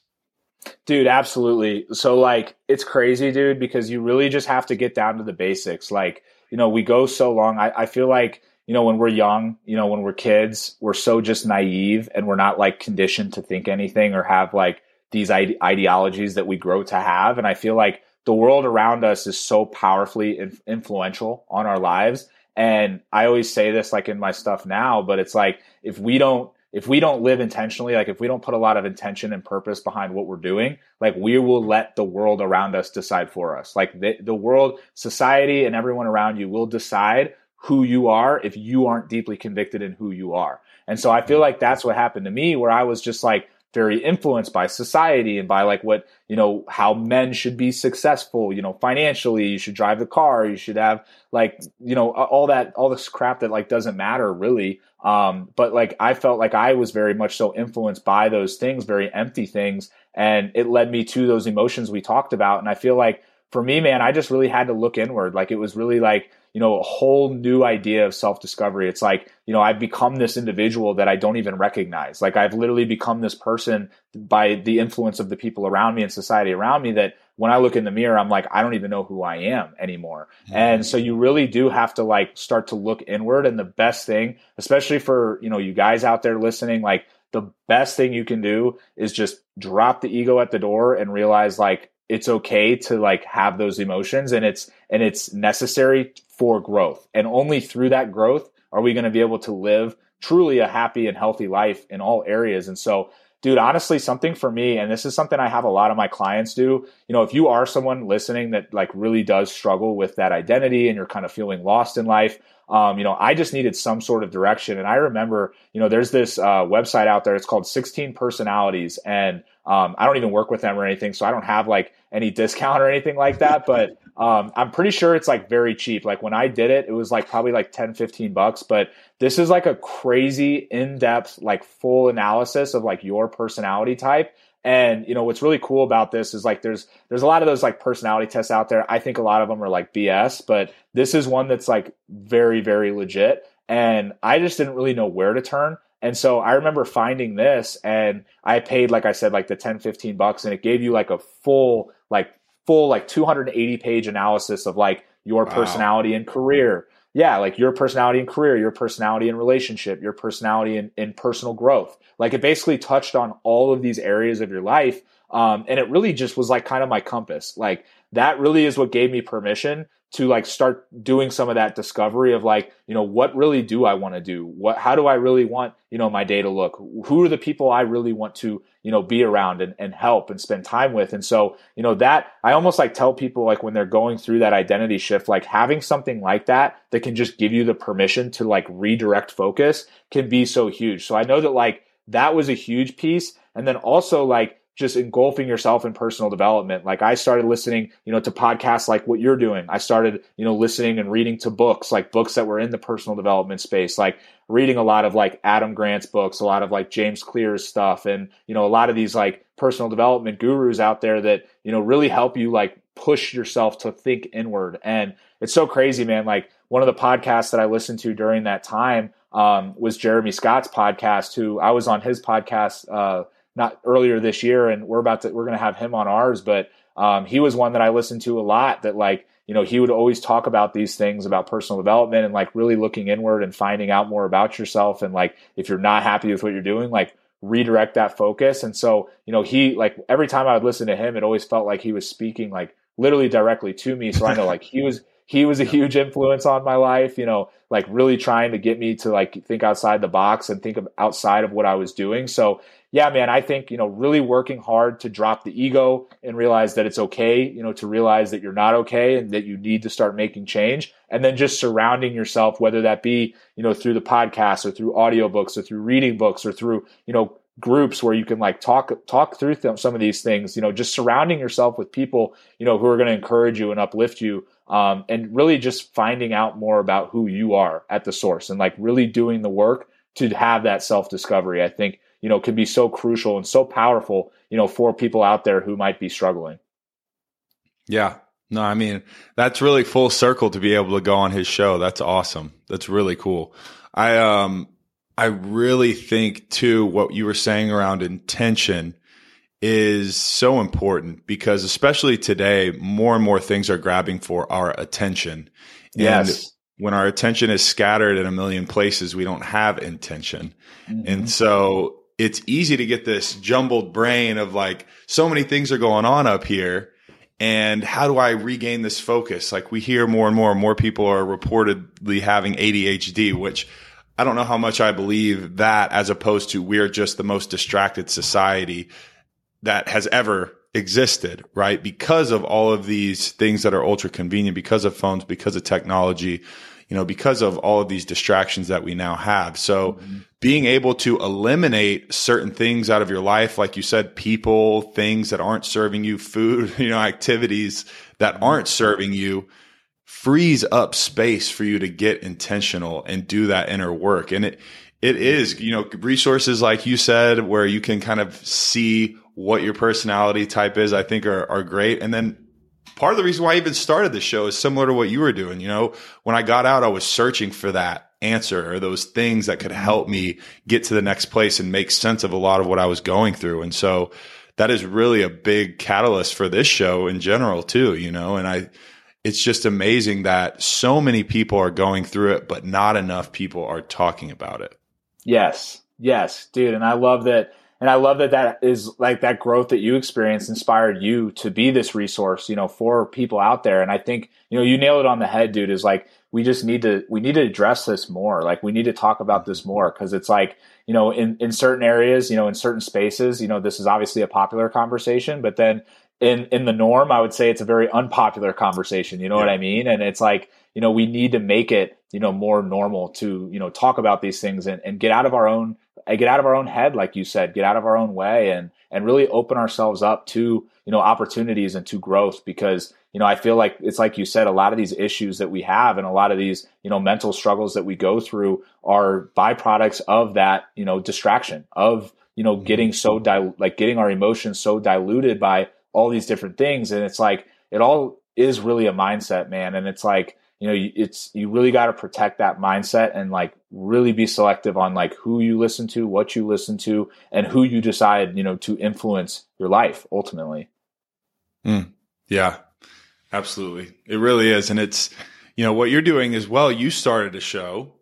Speaker 1: Dude, absolutely. So like it's crazy, dude, because you really just have to get down to the basics. Like, you know, we go so long. I, I feel like, you know, when we're young, you know, when we're kids, we're so just naive and we're not like conditioned to think anything or have like these ide- ideologies that we grow to have. And I feel like the world around us is so powerfully in- influential on our lives and I always say this like in my stuff now, but it's like if we don't if we don't live intentionally, like if we don't put a lot of intention and purpose behind what we're doing, like we will let the world around us decide for us. Like the, the world, society, and everyone around you will decide who you are if you aren't deeply convicted in who you are. And so I feel mm. like that's what happened to me, where I was just like, very influenced by society and by like what you know how men should be successful you know financially you should drive the car you should have like you know all that all this crap that like doesn't matter really. Um but like i felt like i was very much so influenced by those things very empty things and it led me to those emotions we talked about. And i feel like for me man i just really had to look inward. Like it was really like you know, a whole new idea of self discovery. It's like, you know, I've become this individual that I don't even recognize. Like I've literally become this person by the influence of the people around me and society around me that when I look in the mirror, I'm like, I don't even know who I am anymore. Mm-hmm. And so you really do have to like start to look inward. And the best thing, especially for, you know, you guys out there listening, like the best thing you can do is just drop the ego at the door and realize like it's okay to like have those emotions and it's and it's necessary for growth. And only through that growth are we going to be able to live truly a happy and healthy life in all areas. And so dude, honestly, something for me, and this is something I have a lot of my clients do. You know, if you are someone listening that like really does struggle with that identity and you're kind of feeling lost in life, um, you know, I just needed some sort of direction. And I remember, you know, there's this uh, website out there. It's called 16 Personalities, and um, I don't even work with them or anything, so I don't have like any discount or anything like that. But um, I'm pretty sure it's like very cheap. Like when I did it, it was like probably like 10, 15 bucks. But this is like a crazy in depth, like full analysis of like your personality type. And you know what's really cool about this is like there's there's a lot of those like personality tests out there. I think a lot of them are like BS, but this is one that's like very very legit. And I just didn't really know where to turn. And so I remember finding this and I paid like I said like the 10 15 bucks and it gave you like a full like full like 280 page analysis of like your wow. personality and career yeah, like your personality and career, your personality and relationship, your personality and, and personal growth. Like it basically touched on all of these areas of your life. Um, and it really just was like kind of my compass. Like that really is what gave me permission to like start doing some of that discovery of like you know what really do i want to do? What how do i really want you know my day to look? Who are the people i really want to you know be around and, and help and spend time with? And so you know that i almost like tell people like when they're going through that identity shift like having something like that that can just give you the permission to like redirect focus can be so huge. So i know that like that was a huge piece. And then also like just engulfing yourself in personal development. Like I started listening, you know, to podcasts like what you're doing. I started, you know, listening and reading to books, like books that were in the personal development space, like reading a lot of like Adam Grant's books, a lot of like James Clear's stuff and, you know, a lot of these like personal development gurus out there that, you know, really help you like push yourself to think inward. And it's so crazy, man. Like one of the podcasts that I listened to during that time um, was Jeremy Scott's podcast, who I was on his podcast, uh, not earlier this year, and we're about to we're going to have him on ours. But um, he was one that I listened to a lot. That like you know he would always talk about these things about personal development and like really looking inward and finding out more about yourself. And like if you're not happy with what you're doing, like redirect that focus. And so you know he like every time I would listen to him, it always felt like he was speaking like literally directly to me. So I know like he was he was a huge influence on my life, you know, like really trying to get me to like think outside the box and think of outside of what I was doing. So, yeah, man, I think, you know, really working hard to drop the ego and realize that it's okay, you know, to realize that you're not okay and that you need to start making change. And then just surrounding yourself, whether that be, you know, through the podcast or through audiobooks or through reading books or through, you know, groups where you can like talk talk through th- some of these things you know just surrounding yourself with people you know who are going to encourage you and uplift you um, and really just finding out more about who you are at the source and like really doing the work to have that self discovery i think you know can be so crucial and so powerful you know for people out there who might be struggling
Speaker 2: yeah no i mean that's really full circle to be able to go on his show that's awesome that's really cool i um I really think too what you were saying around intention is so important because especially today, more and more things are grabbing for our attention.
Speaker 1: Yes.
Speaker 2: And when our attention is scattered in a million places, we don't have intention. Mm-hmm. And so it's easy to get this jumbled brain of like, so many things are going on up here. And how do I regain this focus? Like we hear more and more and more people are reportedly having ADHD, which I don't know how much I believe that as opposed to we're just the most distracted society that has ever existed, right? Because of all of these things that are ultra convenient, because of phones, because of technology, you know, because of all of these distractions that we now have. So mm-hmm. being able to eliminate certain things out of your life, like you said, people, things that aren't serving you, food, you know, activities that aren't serving you, frees up space for you to get intentional and do that inner work. And it, it is, you know, resources like you said, where you can kind of see what your personality type is, I think are, are great. And then part of the reason why I even started the show is similar to what you were doing. You know, when I got out, I was searching for that answer or those things that could mm-hmm. help me get to the next place and make sense of a lot of what I was going through. And so that is really a big catalyst for this show in general too, you know, and I, it's just amazing that so many people are going through it, but not enough people are talking about it.
Speaker 1: Yes. Yes, dude. And I love that. And I love that that is like that growth that you experienced inspired you to be this resource, you know, for people out there. And I think, you know, you nailed it on the head, dude, is like, we just need to, we need to address this more. Like we need to talk about this mm-hmm. more because it's like, you know, in, in certain areas, you know, in certain spaces, you know, this is obviously a popular conversation, but then in, in the norm, I would say it's a very unpopular conversation. You know yeah. what I mean? And it's like, you know, we need to make it, you know, more normal to, you know, talk about these things and, and get out of our own, get out of our own head, like you said, get out of our own way and, and really open ourselves up to, you know, opportunities and to growth because, you know, I feel like it's like you said, a lot of these issues that we have and a lot of these, you know, mental struggles that we go through are byproducts of that, you know, distraction of, you know, mm-hmm. getting so dil- like getting our emotions so diluted by all these different things. And it's like, it all is really a mindset, man. And it's like, you know, it's, you really got to protect that mindset and like really be selective on like who you listen to, what you listen to, and who you decide, you know, to influence your life ultimately.
Speaker 2: Mm, yeah. Absolutely. It really is. And it's, you know, what you're doing as well. You started a show.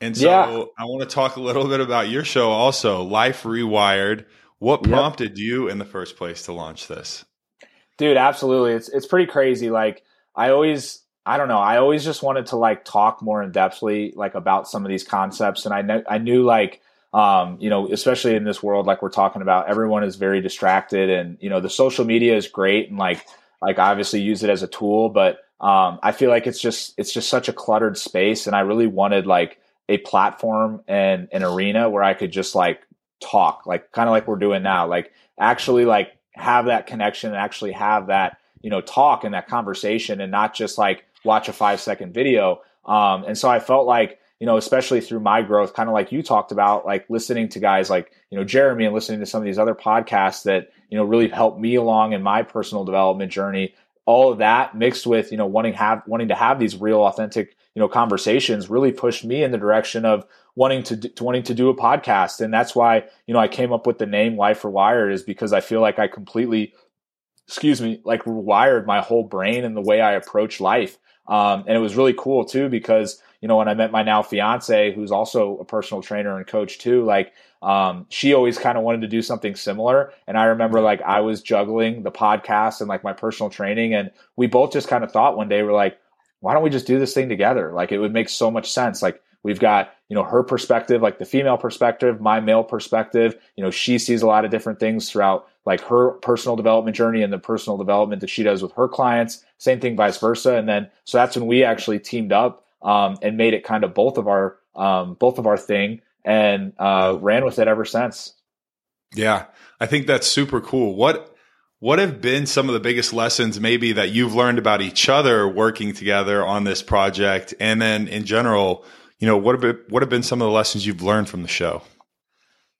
Speaker 2: And so yeah. I want to talk a little bit about your show also, Life Rewired. What prompted yep. you in the first place to launch this?
Speaker 1: Dude, absolutely. It's it's pretty crazy. Like I always I don't know, I always just wanted to like talk more in depthly like about some of these concepts. And I know I knew like um, you know, especially in this world like we're talking about, everyone is very distracted and you know, the social media is great and like like obviously use it as a tool, but um, I feel like it's just it's just such a cluttered space, and I really wanted like a platform and an arena where I could just like talk, like kind of like we're doing now, like actually like have that connection and actually have that you know talk and that conversation, and not just like watch a five second video. Um, and so I felt like you know, especially through my growth, kind of like you talked about, like listening to guys like, you know, Jeremy and listening to some of these other podcasts that, you know, really helped me along in my personal development journey. All of that mixed with, you know, wanting have wanting to have these real authentic, you know, conversations really pushed me in the direction of wanting to, wanting to do a podcast. And that's why, you know, I came up with the name Life Rewired is because I feel like I completely excuse me, like rewired my whole brain and the way I approach life. Um, and it was really cool too because you know when I met my now fiance, who's also a personal trainer and coach too, like um, she always kind of wanted to do something similar. And I remember like I was juggling the podcast and like my personal training, and we both just kind of thought one day we're like, why don't we just do this thing together? Like it would make so much sense. Like we've got you know her perspective like the female perspective my male perspective you know she sees a lot of different things throughout like her personal development journey and the personal development that she does with her clients. Same thing vice versa. And then so that's when we actually teamed up um, and made it kind of both of our um, both of our thing and uh, ran with it ever since.
Speaker 2: Yeah. I think that's super cool. What what have been some of the biggest lessons maybe that you've learned about each other working together on this project? And then in general you know, what have been, what have been some of the lessons you've learned from the show?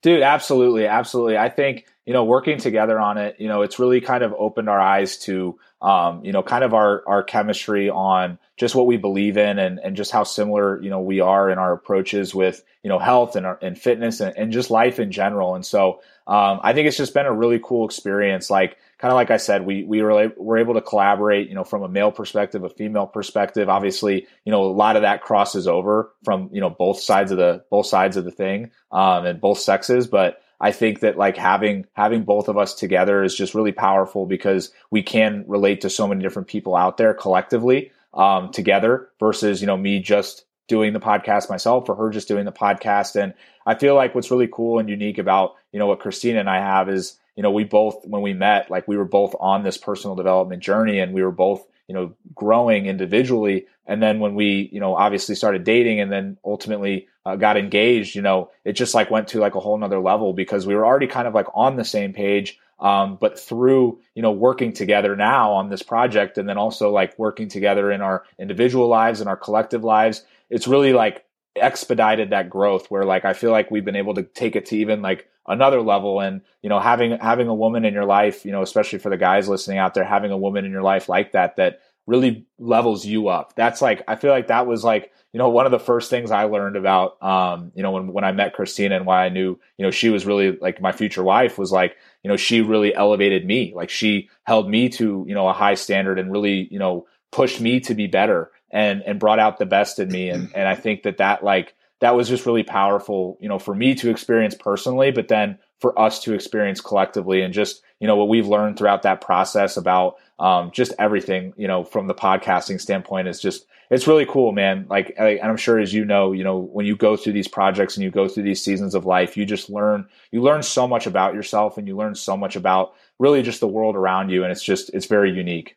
Speaker 1: Dude, absolutely, absolutely. I think you know, working together on it, you know, it's really kind of opened our eyes to, um, you know, kind of our our chemistry on just what we believe in and and just how similar you know we are in our approaches with you know health and and fitness and, and just life in general. And so um, I think it's just been a really cool experience. Like kind of like I said, we we were were able to collaborate, you know, from a male perspective, a female perspective. Obviously, you know, a lot of that crosses over from you know both sides of the both sides of the thing um, and both sexes. But I think that like having having both of us together is just really powerful because we can relate to so many different people out there collectively um, together versus you know me just doing the podcast myself or her just doing the podcast. And I feel like what's really cool and unique about you know what Christina and I have is you know, we both, when we met, like we were both on this personal development journey and we were both, you know, growing individually. And then when we, you know, obviously started dating and then ultimately uh, got engaged, you know, it just like went to like a whole nother level because we were already kind of like on the same page. Um, but through, you know, working together now on this project and then also like working together in our individual lives and our collective lives, it's really like expedited that growth where like I feel like we've been able to take it to even like another level. And you know having having a woman in your life you know especially for the guys listening out there having a woman in your life like that that really levels you up. That's like I feel like that was like you know one of the first things I learned about um, you know when when I met Christina and why I knew you know she was really like my future wife was like you know she really elevated me. Like she held me to you know a high standard and really you know pushed me to be better and and brought out the best in me. And and I think that that like that was just really powerful you know for me to experience personally but then for us to experience collectively and just you know what we've learned throughout that process about um, just everything you know from the podcasting standpoint is just it's really cool man. Like I, and i'm sure as you know you know when you go through these projects and you go through these seasons of life you just learn you learn so much about yourself and you learn so much about really just the world around you and it's just it's very unique.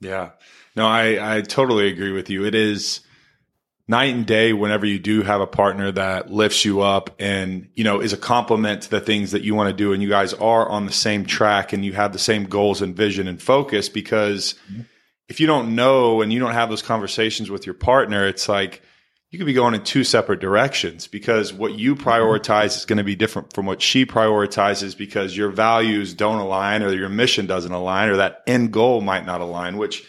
Speaker 2: Yeah. No i i totally agree with you. It is night and day whenever you do have a partner that lifts you up and you know is a complement to the things that you want to do and you guys are on the same track and you have the same goals and vision and focus because mm-hmm. if you don't know and you don't have those conversations with your partner it's like you could be going in two separate directions because what you prioritize is going to be different from what she prioritizes because your values don't align or your mission doesn't align or that end goal might not align which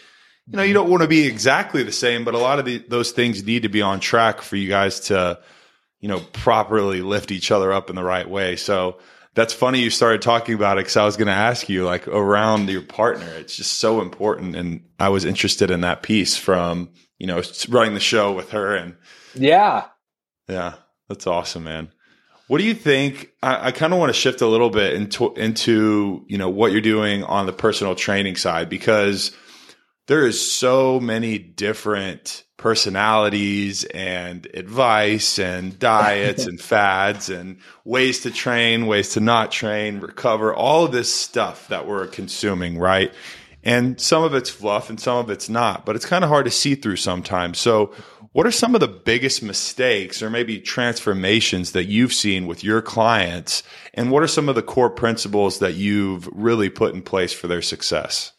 Speaker 2: you know, you don't want to be exactly the same, but a lot of the, those things need to be on track for you guys to, you know, properly lift each other up in the right way. So that's funny you started talking about it because I was going to ask you like around your partner. It's just so important. And I was interested in that piece from, you know, running the show with her. And
Speaker 1: yeah.
Speaker 2: Yeah. That's awesome, man. What do you think? I, I kind of want to shift a little bit into, into, you know, what you're doing on the personal training side because there is so many different personalities and advice and diets and fads and ways to train, ways to not train, recover, all of this stuff that we're consuming, right? And some of it's fluff and some of it's not, but it's kind of hard to see through sometimes. So, what are some of the biggest mistakes or maybe transformations that you've seen with your clients? And what are some of the core principles that you've really put in place for their success?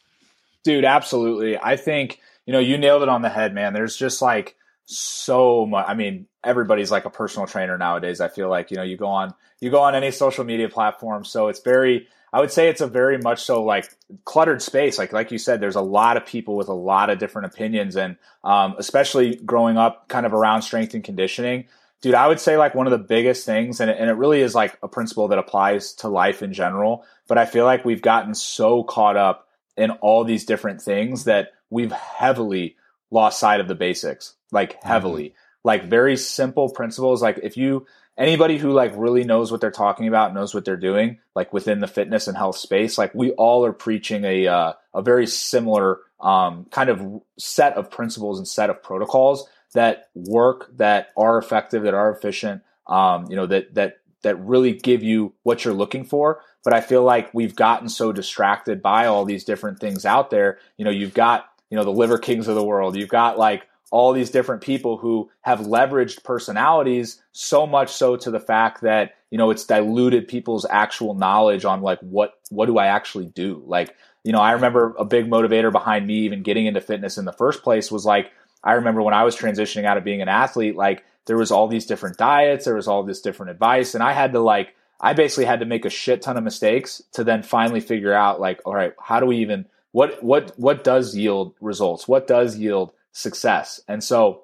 Speaker 1: Dude, absolutely. I think, you know, you nailed it on the head, man. There's just like so much. I mean, everybody's like a personal trainer nowadays. I feel like, you know, you go on, you go on any social media platform. So it's very, I would say it's a very much so like cluttered space. Like, like you said, there's a lot of people with a lot of different opinions and, um, especially growing up kind of around strength and conditioning, dude, I would say like one of the biggest things, and it, and it really is like a principle that applies to life in general. But I feel like we've gotten so caught up in all these different things that we've heavily lost sight of the basics, like mm-hmm. heavily, mm-hmm. like very simple principles. Like if you, anybody who like really knows what they're talking about, knows what they're doing, like within the fitness and health space, like we all are preaching a, uh, a very similar, um, kind of set of principles and set of protocols that work, that are effective, that are efficient, um, you know, that, that, that really give you what you're looking for but I feel like we've gotten so distracted by all these different things out there. You know, you've got, you know, the liver kings of the world. You've got like all these different people who have leveraged personalities so much so to the fact that, you know, it's diluted people's actual knowledge on like what what do I actually do? Like, you know, I remember a big motivator behind me even getting into fitness in the first place was like I remember when I was transitioning out of being an athlete, like there was all these different diets, there was all this different advice, and I had to like I basically had to make a shit ton of mistakes to then finally figure out like, all right, how do we even what what what does yield results? What does yield success? And so,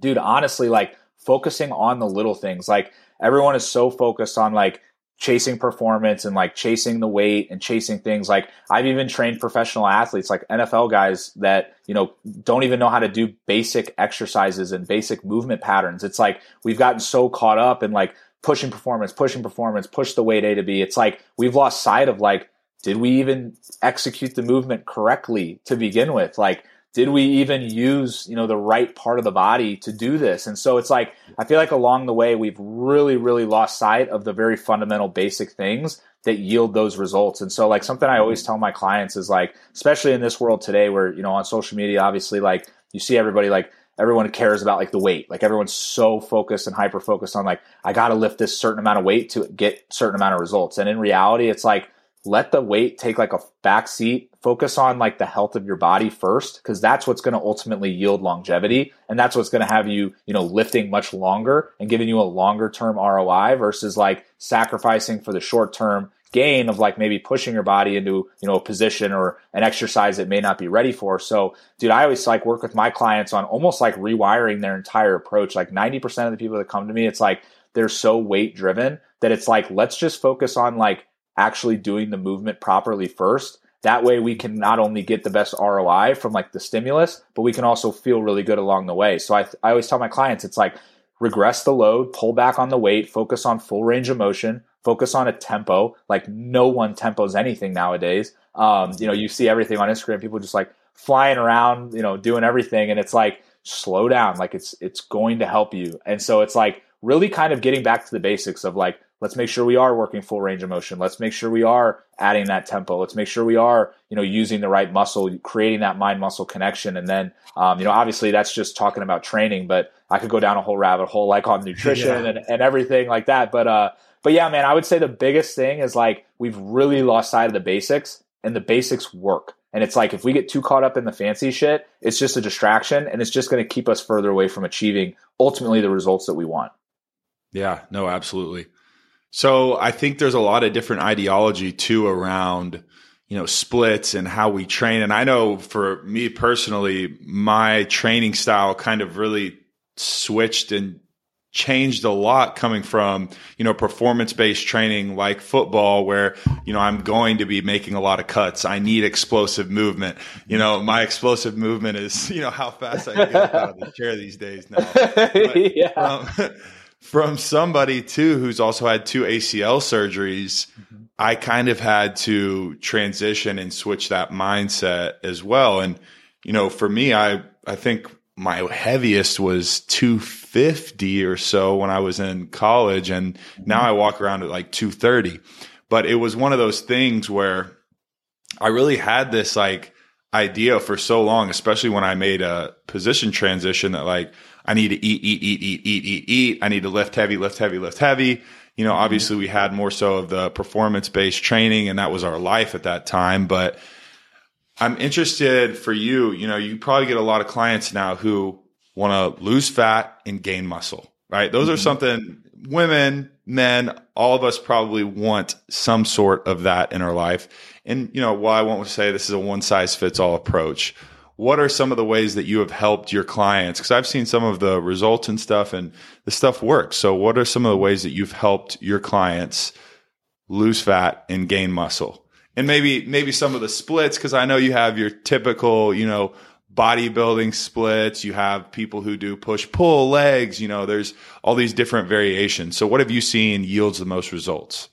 Speaker 1: dude, honestly, like focusing on the little things. Like everyone is so focused on like chasing performance and like chasing the weight and chasing things like I've even trained professional athletes like NFL guys that you know don't even know how to do basic exercises and basic movement patterns it's like we've gotten so caught up in like pushing performance, pushing performance, push the weight A to B. It's like we've lost sight of like, did we even execute the movement correctly to begin with? Like, did we even use, you know, the right part of the body to do this? And so it's like, I feel like along the way, we've really, really lost sight of the very fundamental basic things that yield those results. And so like something I always tell my clients is like, especially in this world today where, you know, on social media, obviously like you see everybody like, everyone cares about like the weight. Like everyone's so focused and hyper focused on like I got to lift this certain amount of weight to get certain amount of results. And in reality, it's like let the weight take like a back seat. Focus on like the health of your body first because that's what's going to ultimately yield longevity and that's what's going to have you, you know, lifting much longer and giving you a longer term ROI versus like sacrificing for the short term gain of like maybe pushing your body into you know a position or an exercise it may not be ready for so dude i always like work with my clients on almost like rewiring their entire approach like 90% of the people that come to me it's like they're so weight driven that it's like let's just focus on like actually doing the movement properly first that way we can not only get the best ROI from like the stimulus, but we can also feel really good along the way. So I, I always tell my clients, it's like regress the load, pull back on the weight, focus on full range of motion, focus on a tempo. Like no one tempos anything nowadays. Um, you know, you see everything on Instagram, people just like flying around, you know, doing everything. And it's like, slow down. Like it's, it's going to help you. And so it's like really kind of getting back to the basics of like, let's make sure we are working full range of motion. Let's make sure we are adding that tempo. Let's make sure we are, you know, using the right muscle, creating that mind muscle connection. And then, um, you know, obviously that's just talking about training, but I could go down a whole rabbit hole like on nutrition yeah. and, and everything like that. But, uh, but yeah, man, I would say the biggest thing is like we've really lost sight of the basics and the basics work. And it's like if we get too caught up in the fancy shit, it's just a distraction and it's just going to keep us further away from achieving ultimately the results that we want.
Speaker 2: Yeah, no, absolutely. So I think there's a lot of different ideology too around, you know, splits and how we train. And I know for me personally, my training style kind of really switched and changed a lot coming from, you know, performance based training like football where, you know, I'm going to be making a lot of cuts. I need explosive movement. You know, my explosive movement is, you know, how fast I get out of the chair these days now. But, yeah. Um, from somebody too who's also had two ACL surgeries, mm-hmm. I kind of had to transition and switch that mindset as well. And you know, for me, I I think my heaviest was 250 or so when I was in college, and now I walk around at like 230. But it was one of those things where I really had this like idea for so long, especially when I made a position transition that like I need to eat, eat, eat, eat, eat, eat, eat. I need to lift heavy, lift heavy, lift heavy. You know, obviously we had more so of the performance based training and that was our life at that time. But I'm interested for you, you know, you probably get a lot of clients now who want to lose fat and gain muscle, right? Those mm-hmm. are something women, men, all of us probably want some sort of that in our life. And, you know, while I won't say this is a one size fits all approach, what are some of the ways that you have helped your clients? Because I've seen some of the results and stuff, and the stuff works. So, what are some of the ways that you've helped your clients lose fat and gain muscle? And maybe maybe some of the splits, because I know you have your typical, you know, bodybuilding splits. You have people who do push pull legs. You know, there's all these different variations. So, what have you seen yields the most results?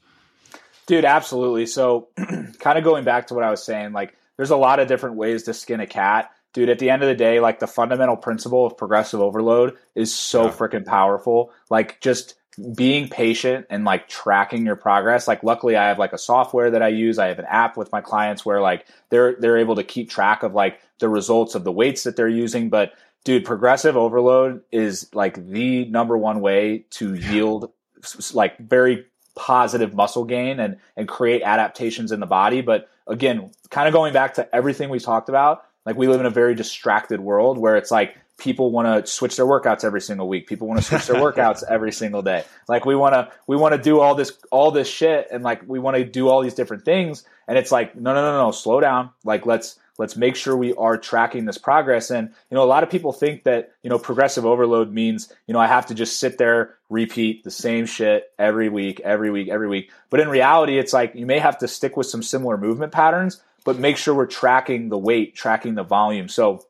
Speaker 1: Dude, absolutely. So, kind of going back to what I was saying, like there's a lot of different ways to skin a cat dude, at the end of the day, like the fundamental principle of progressive overload is so yeah. freaking powerful. Like just being patient and like tracking your progress. Like luckily I have like a software that I use. I have an app with my clients where like they're they're able to keep track of like the results of the weights that they're using. But dude, progressive overload is like the number one way to yield like very positive muscle gain and and create adaptations in the body. But again, kind of going back to everything we talked about, like we live in a very distracted world where it's like people want to switch their workouts every single week. People want to switch their workouts every single day. Like we want to we want to do all this all this shit and like we want to do all these different things and it's like no no no no slow down. Like let's let's make sure we are tracking this progress and you know a lot of people think that you know progressive overload means you know I have to just sit there repeat the same shit every week every week every week. But in reality it's like you may have to stick with some similar movement patterns but make sure we're tracking the weight, tracking the volume. So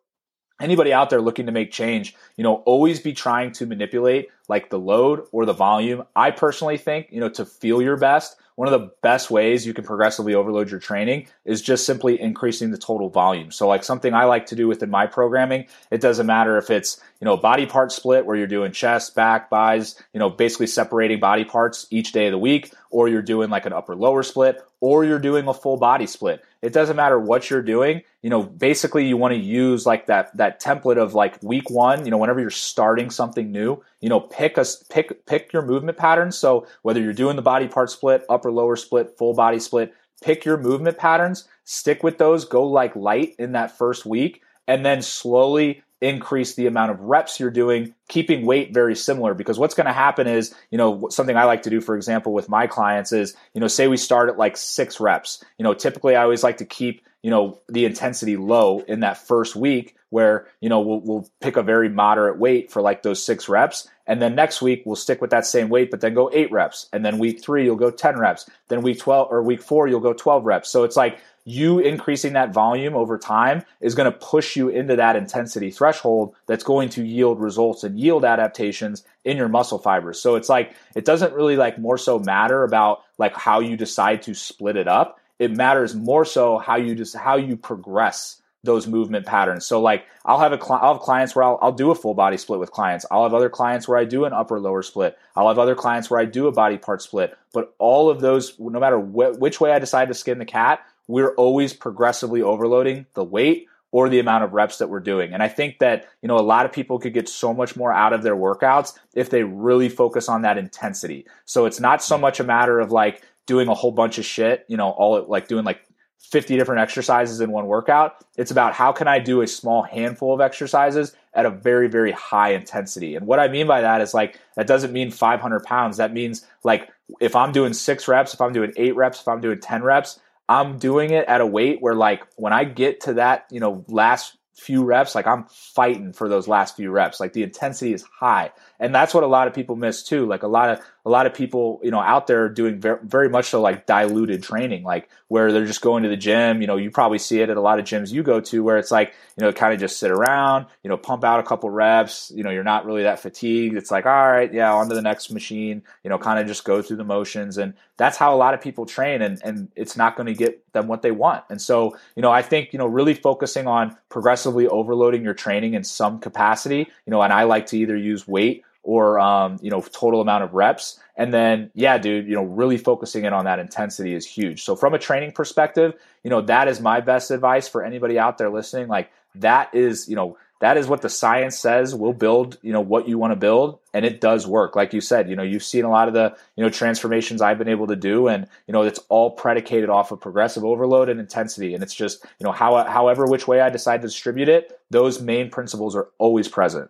Speaker 1: anybody out there looking to make change, you know, always be trying to manipulate like the load or the volume. I personally think, you know, to feel your best, one of the best ways you can progressively overload your training is just simply increasing the total volume. So like something I like to do within my programming, it doesn't matter if it's, you know, body part split where you're doing chest, back, bis, you know, basically separating body parts each day of the week, or you're doing like an upper lower split, or you're doing a full body split. It doesn't matter what you're doing. You know, basically you want to use like that that template of like week 1, you know, whenever you're starting something new, you know, pick a pick pick your movement patterns. So whether you're doing the body part split, upper lower split, full body split, pick your movement patterns, stick with those, go like light in that first week and then slowly increase the amount of reps you're doing, keeping weight very similar. Because what's going to happen is, you know, something I like to do, for example, with my clients is, you know, say we start at like six reps. You know, typically I always like to keep, you know, the intensity low in that first week where, you know, we'll, we'll pick a very moderate weight for like those six reps. And then next week we'll stick with that same weight, but then go eight reps. And then week three, you'll go 10 reps. Then week 12 or week four, you'll go 12 reps. So it's like, you increasing that volume over time is going to push you into that intensity threshold that's going to yield results and yield adaptations in your muscle fibers. So it's like it doesn't really like more so matter about like how you decide to split it up. It matters more so how you just how you progress those movement patterns. So like I'll have a cl- I'll have clients where I'll, I'll do a full body split with clients. I'll have other clients where I do an upper lower split. I'll have other clients where I do a body part split. But all of those, no matter wh- which way I decide to skin the cat, we're always progressively overloading the weight or the amount of reps that we're doing. And I think that, you know, a lot of people could get so much more out of their workouts if they really focus on that intensity. So it's not so much a matter of like doing a whole bunch of shit, you know, all like doing like 50 different exercises in one workout. It's about how can I do a small handful of exercises at a very, very high intensity. And what I mean by that is like, that doesn't mean 500 pounds. That means like, if I'm doing six reps, if I'm doing eight reps, if I'm doing 10 reps, I'm doing it at a weight where like when I get to that, you know, last few reps, like I'm fighting for those last few reps. Like the intensity is high. And that's what a lot of people miss too. Like a lot of a lot of people, you know, out there doing very, very much so like diluted training, like where they're just going to the gym. You know, you probably see it at a lot of gyms you go to where it's like, you know, kind of just sit around, you know, pump out a couple reps. You know, you're not really that fatigued. It's like, all right, yeah, on to the next machine. You know, kind of just go through the motions, and that's how a lot of people train, and and it's not going to get them what they want. And so, you know, I think you know, really focusing on progressively overloading your training in some capacity. You know, and I like to either use weight or um, you know total amount of reps. And then yeah dude you know really focusing in on that intensity is huge. So from a training perspective you know that is my best advice for anybody out there listening. Like that is you know that is what the science says will build you know what you want to build. And it does work. Like you said you know you've seen a lot of the you know transformations i've been able to do. And you know it's all predicated off of progressive overload and intensity. And it's just you know how however which way i decide to distribute it those main principles are always present.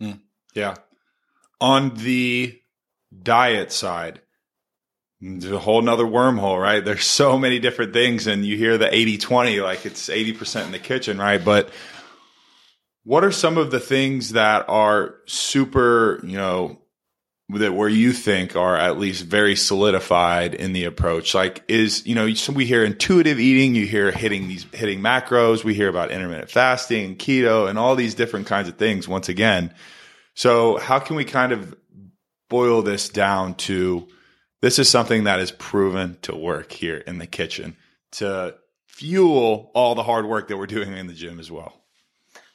Speaker 2: Mm, yeah on the diet side, there's a whole nother wormhole, right? There's so many different things, and you hear the 80 20, like it's 80% in the kitchen, right? But what are some of the things that are super, you know, that where you think are at least very solidified in the approach like is you know so we hear intuitive eating you hear hitting these hitting macros we hear about intermittent fasting keto and all these different kinds of things once again so, how can we kind of boil this down to this is something that is proven to work here in the kitchen to fuel all the hard work that we're doing in the gym as well?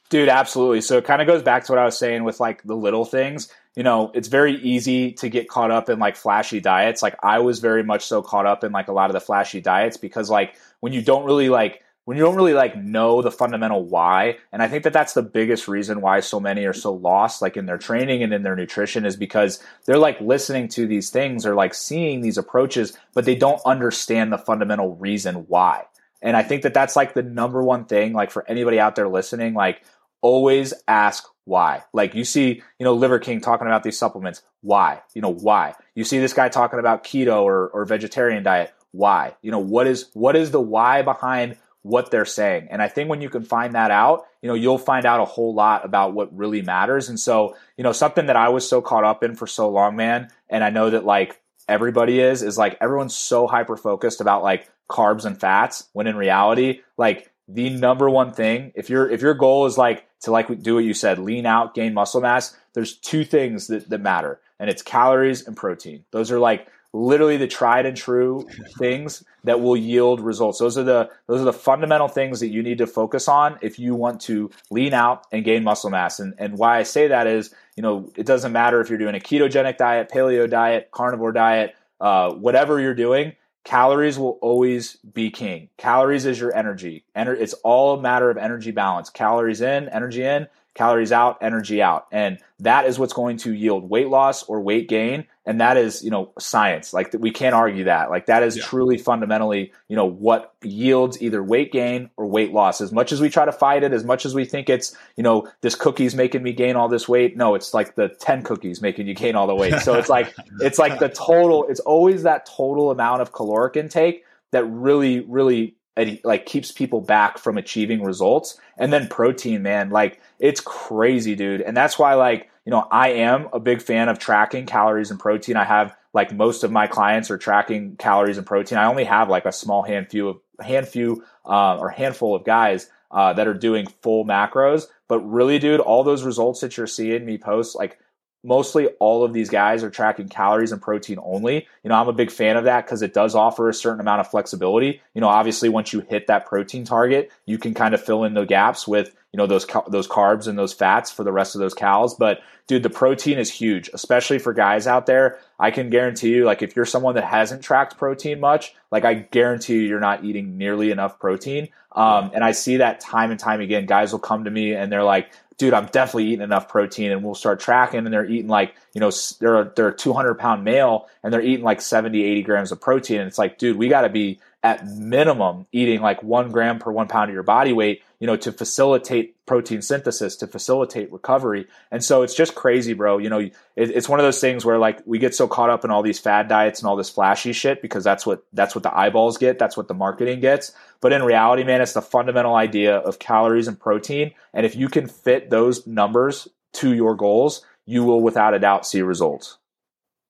Speaker 1: Dude, absolutely. So it kind of goes back to what I was saying with like the little things. You know, it's very easy to get caught up in like flashy diets. Like I was very much so caught up in like a lot of the flashy diets because like when you don't really like when you don't really like know the fundamental why and i think that that's the biggest reason why so many are so lost like in their training and in their nutrition is because they're like listening to these things or like seeing these approaches but they don't understand the fundamental reason why. And i think that that's like the number one thing like for anybody out there listening like always ask why. Like you see you know liver king talking about these supplements. Why? You know why? You see this guy talking about keto or, or vegetarian diet. Why? You know what is what is the why behind what they're saying. And I think when you can find that out, you know, you'll find out a whole lot about what really matters. And so, you know, something that I was so caught up in for so long, man, and I know that like everybody is, is like everyone's so hyper focused about like carbs and fats when in reality, like the number one thing, if your if your goal is like to like do what you said, lean out, gain muscle mass, there's two things that, that matter, and it's calories and protein. Those are like literally the tried and true things that will yield results. Those are the those are the fundamental things that you need to focus on if you want to lean out and gain muscle mass. And and why I say that is, you know, it doesn't matter if you're doing a ketogenic diet, paleo diet, carnivore diet, uh, whatever you're doing. Calories will always be king. Calories is your energy. Ener- it's all a matter of energy balance. Calories in, energy in, calories out, energy out. And that is what's going to yield weight loss or weight gain and that is you know science. Like we can't argue that. Like that is yeah. truly fundamentally you know what yields either weight gain or weight loss. As much as we try to fight it as much as we think it's you know this cookie's making me gain all this weight no it's like the 10 cookies making you gain all the weight. So it's like it's like the total it's always that total amount of caloric intake that really really like keeps people back from achieving results. And then protein man like it's crazy dude. And that's why like you know, I am a big fan of tracking calories and protein. I have like most of my clients are tracking calories and protein. I only have like a small hand few of hand few uh, or handful of guys uh, that are doing full macros. But really, dude, all those results that you're seeing me post, like mostly all of these guys are tracking calories and protein only. You know, I'm a big fan of that because it does offer a certain amount of flexibility. You know, obviously once you hit that protein target, you can kind of fill in the gaps with, you know, those those carbs and those fats for the rest of those cals, but dude, the protein is huge, especially for guys out there. I can guarantee you like if you're someone that hasn't tracked protein much, like I guarantee you you're not eating nearly enough protein. Um, and I see that time and time again. Guys will come to me and they're like, dude, I'm definitely eating enough protein. And we'll start tracking and they're eating like, you know, they're they're a 200 pound male and they're eating like 70, 80 grams of protein. And it's like, dude, we got to be at minimum eating like one gram per one pound of your body weight, you know, to facilitate protein synthesis, to facilitate recovery. And so it's just crazy, bro. You know, it, it's one of those things where like we get so caught up in all these fad diets and all this flashy shit because that's what that's what the eyeballs get, that's what the marketing gets. But in reality, man, it's the fundamental idea of calories and protein. And if you can fit those numbers to your goals, you will without a doubt see results.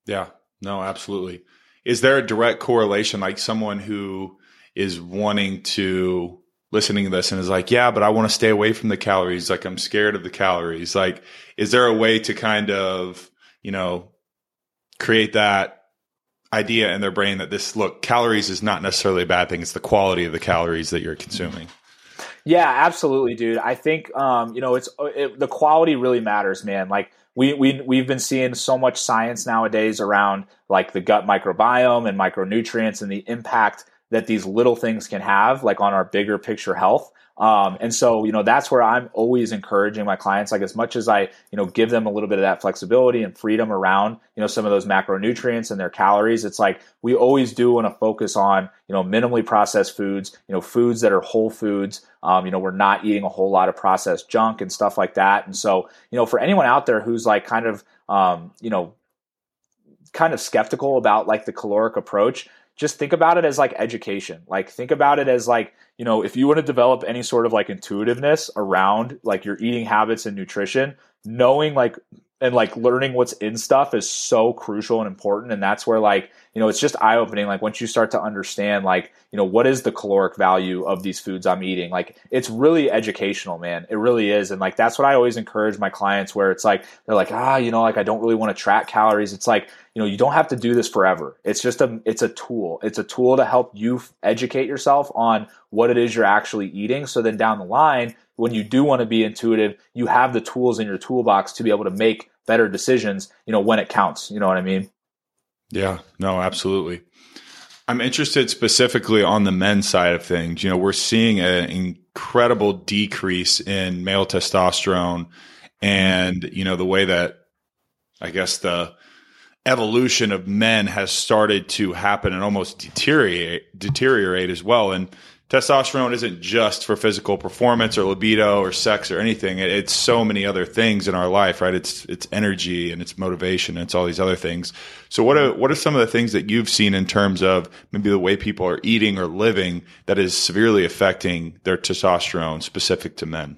Speaker 2: Yeah, no, absolutely is there a direct correlation like someone who is wanting to listening to this and is like yeah but i want to stay away from the calories. Like i'm scared of the calories. Like is there a way to kind of you know create that idea in their brain that this look calories is not necessarily a bad thing it's the quality of the calories that you're consuming?
Speaker 1: Yeah absolutely dude. I think um you know it's it, the quality really matters man. Like we, we we've been seeing so much science nowadays around like the gut microbiome and micronutrients and the impact that these little things can have like on our bigger picture health um, and so, you know, that's where I'm always encouraging my clients, like as much as I, you know, give them a little bit of that flexibility and freedom around, you know, some of those macronutrients and their calories. It's like we always do want to focus on, you know, minimally processed foods, you know, foods that are whole foods. Um, you know, we're not eating a whole lot of processed junk and stuff like that. And so, you know, for anyone out there who's like kind of, um, you know, kind of skeptical about like the caloric approach, just think about it as like education. Like think about it as like, you know, if you want to develop any sort of like intuitiveness around like your eating habits and nutrition, knowing like and like learning what's in stuff is so crucial and important and that's where like you know it's just eye opening like once you start to understand like you know what is the caloric value of these foods i'm eating? Like it's really educational man. It really is. And like that's what i always encourage my clients where it's like they're like ah you know like i don't really want to track calories. It's like you know you don't have to do this forever. It's just a it's a tool. It's a tool to help you educate yourself on what it is you're actually eating. So then down the line when you do want to be intuitive you have the tools in your toolbox to be able to make better decisions you know when it counts. You know what i mean
Speaker 2: yeah. No absolutely. I'm interested specifically on the men's side of things. You know we're seeing an incredible decrease in male testosterone and you know the way that i guess the evolution of men has started to happen and almost deteriorate deteriorate as well. And testosterone isn't just for physical performance or libido or sex or anything. It's so many other things in our life, right? It's it's energy and it's motivation and it's all these other things. So what are what are some of the things that you've seen in terms of maybe the way people are eating or living that is severely affecting their testosterone specific to men?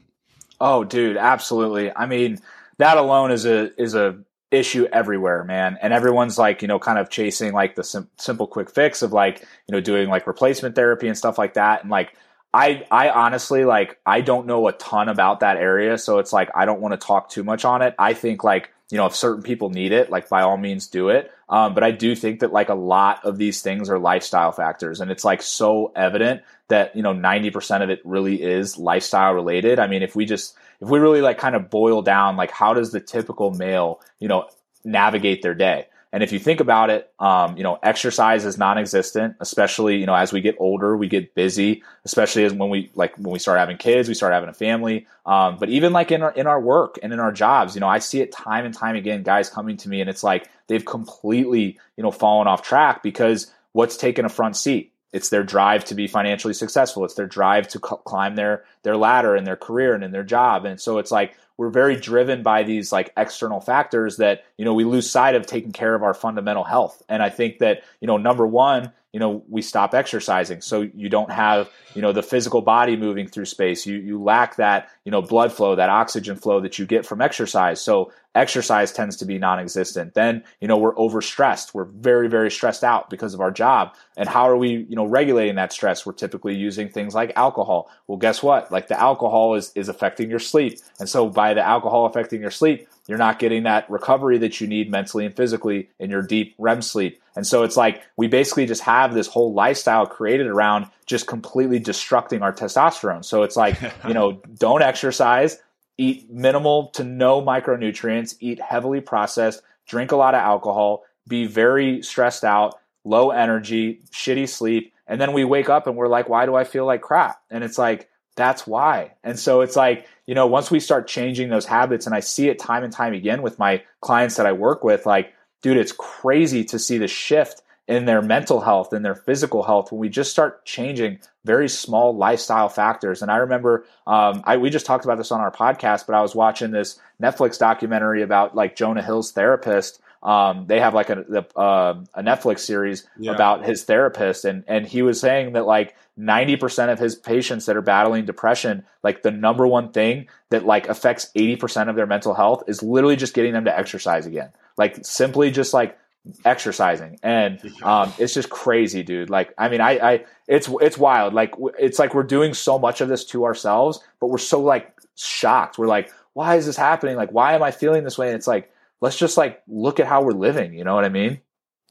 Speaker 1: Oh, dude, absolutely. I mean, that alone is a is a issue everywhere, man. And everyone's like, you know, kind of chasing like the sim- simple quick fix of like, you know, doing like replacement therapy and stuff like that. And like, I, I honestly like, I don't know a ton about that area. So it's like, I don't want to talk too much on it. I think like, you know, if certain people need it, like by all means do it. Um, but I do think that like a lot of these things are lifestyle factors. And it's like so evident that, you know, 90% of it really is lifestyle related. I mean, if we just, if we really like kind of boil down like how does the typical male you know navigate their day And if you think about it, um, you know, exercise is non-existent, especially, you know, as we get older, we get busy, especially as when we, like, when we start having kids, we start having a family. Um, but even like in our, in our work and in our jobs, you know, I see it time and time again, guys coming to me and it's like they've completely, you know, fallen off track because what's taken a front seat? It's their drive to be financially successful. It's their drive to c- climb their their ladder in their career and in their job. And so it's like we're very driven by these like external factors that you know we lose sight of taking care of our fundamental health. And I think that you know number one, you know we stop exercising, so you don't have you know the physical body moving through space. You you lack that you know blood flow, that oxygen flow that you get from exercise. So exercise tends to be non-existent. Then you know we're overstressed. We're very very stressed out because of our job. And how are we you know regulating that stress? We're typically using things like alcohol. Well guess what? Like the alcohol is is affecting your sleep. And so by the alcohol affecting your sleep you're not getting that recovery that you need mentally and physically in your deep REM sleep. And so it's like we basically just have this whole lifestyle created around just completely destructing our testosterone. So it's like, you know, don't exercise, eat minimal to no micronutrients, eat heavily processed, drink a lot of alcohol, be very stressed out, low energy, shitty sleep. And then we wake up and we're like, why do I feel like crap? And it's like, that's why. And so it's like, you know, once we start changing those habits, and I see it time and time again with my clients that I work with, like, dude, it's crazy to see the shift in their mental health and their physical health when we just start changing very small lifestyle factors. And I remember um, I, we just talked about this on our podcast, but I was watching this Netflix documentary about like Jonah Hill's therapist. Um, they have like a, a, uh, a Netflix series yeah. about his therapist, and and he was saying that like ninety percent of his patients that are battling depression, like the number one thing that like affects eighty percent of their mental health is literally just getting them to exercise again. Like simply just like exercising. And um, it's just crazy dude. Like i mean I, I it's it's wild. Like it's like we're doing so much of this to ourselves but we're so like shocked. We're like why is this happening? Like why am i feeling this way? And it's like let's just like look at how we're living you know what i mean?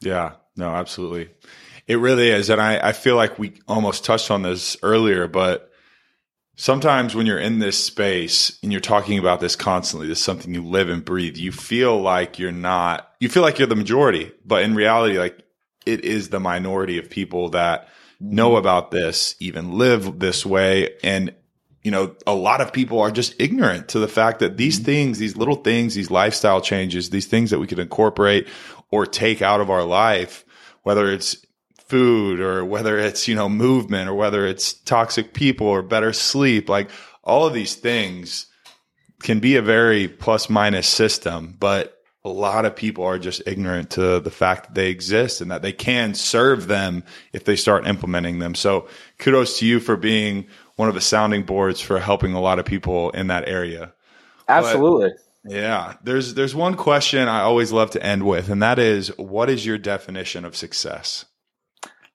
Speaker 2: Yeah. No absolutely it really is and i i feel like we almost touched on this earlier but sometimes when you're in this space and you're talking about this constantly, this is something you live and breathe, you feel like you're not, you feel like you're the majority, but in reality, like it is the minority of people that know about this, even live this way. And, you know, a lot of people are just ignorant to the fact that these mm-hmm. things, these little things, these lifestyle changes, these things that we could incorporate or take out of our life, whether it's food or whether it's, you know, movement or whether it's toxic people or better sleep, like all of these things can be a very plus minus system, but a lot of people are just ignorant to the fact that they exist and that they can serve them if they start implementing them. So kudos to you for being one of the sounding boards for helping a lot of people in that area.
Speaker 1: Absolutely.
Speaker 2: But, yeah. There's there's one question I always love to end with, and that is what is your definition of success?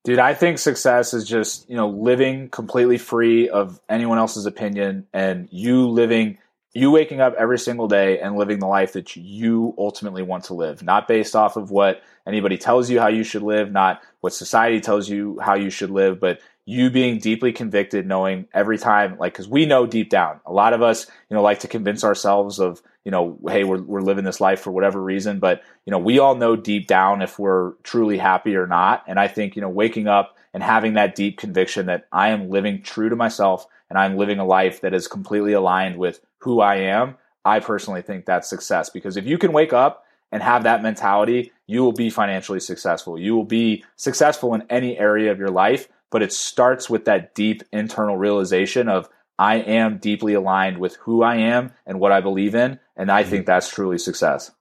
Speaker 1: Dude, I think success is just, you know, living completely free of anyone else's opinion and you living, you waking up every single day and living the life that you ultimately want to live, not based off of what anybody tells you how you should live, not what society tells you how you should live, but you being deeply convicted, knowing every time, like, because we know deep down, a lot of us, you know, like to convince ourselves of, you know, hey, we're, we're living this life for whatever reason. But, you know, we all know deep down if we're truly happy or not. And I think, you know, waking up and having that deep conviction that I am living true to myself and I'm living a life that is completely aligned with who I am, I personally think that's success. Because if you can wake up and have that mentality, you will be financially successful. You will be successful in any area of your life but it starts with that deep internal realization of I am deeply aligned with who I am and what I believe in. And I think that's truly success.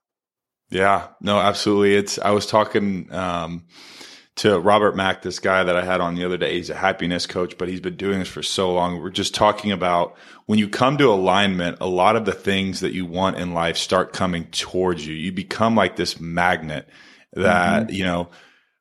Speaker 2: Yeah, no, absolutely. It's, I was talking, um, to Robert Mack, this guy that I had on the other day. He's a happiness coach, but he's been doing this for so long. We're just talking about when you come to alignment, a lot of the things that you want in life start coming towards you. You become like this magnet that, mm-hmm. you know,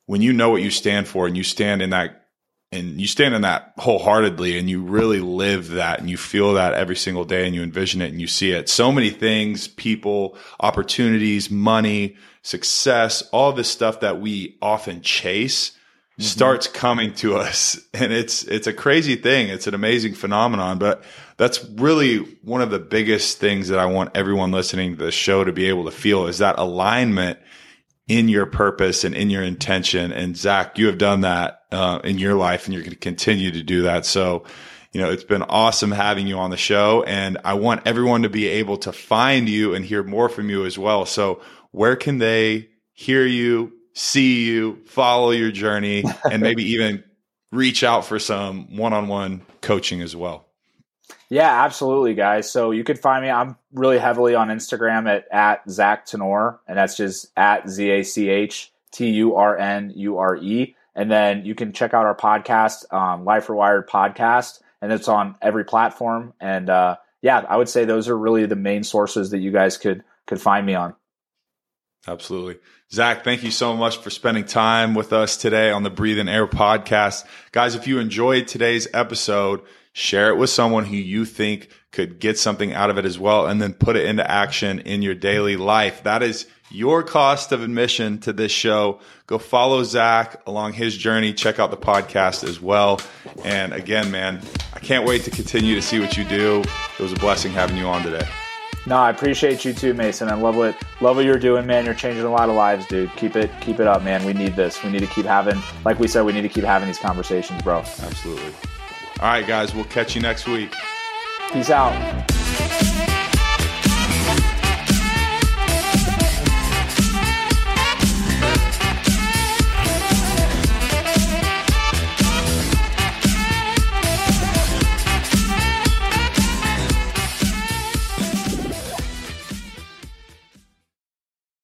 Speaker 2: when you know what you stand for and you stand in that and you stand in that wholeheartedly and you really live that and you feel that every single day and you envision it and you see it. So many things, people, opportunities, money, success, all this stuff that we often chase mm-hmm. starts coming to us. And it's, it's a crazy thing. It's an amazing phenomenon, but that's really one of the biggest things that I want everyone listening to the show to be able to feel is that alignment in your purpose and in your intention. And Zach, you have done that uh, in your life and you're going to continue to do that. So, you know, it's been awesome having you on the show. And I want everyone to be able to find you and hear more from you as well. So, where can they hear you, see you, follow your journey, and maybe even reach out for some one on one coaching as well?
Speaker 1: Yeah, absolutely, guys. So you could find me. I'm really heavily on Instagram at, at Zach Turnure, and that's just at Z A C H T U R N U R E. And then you can check out our podcast, um, Life Rewired Podcast, and it's on every platform. And uh, yeah, I would say those are really the main sources that you guys could could find me on.
Speaker 2: Absolutely. Zach, thank you so much for spending time with us today on the Breathe in Air podcast. Guys, if you enjoyed today's episode, share it with someone who you think could get something out of it as well, and then put it into action in your daily life. That is your cost of admission to this show. Go follow Zach along his journey. Check out the podcast as well. And again, man, I can't wait to continue to see what you do. It was a blessing having you on today.
Speaker 1: No, I appreciate you too, Mason. I love what love what you're doing, man. You're changing a lot of lives, dude. Keep it keep it up, man. We need this. We need to keep having, like we said, we need to keep having these conversations, bro.
Speaker 2: Absolutely. All right, guys, we'll catch you next week.
Speaker 1: Peace out.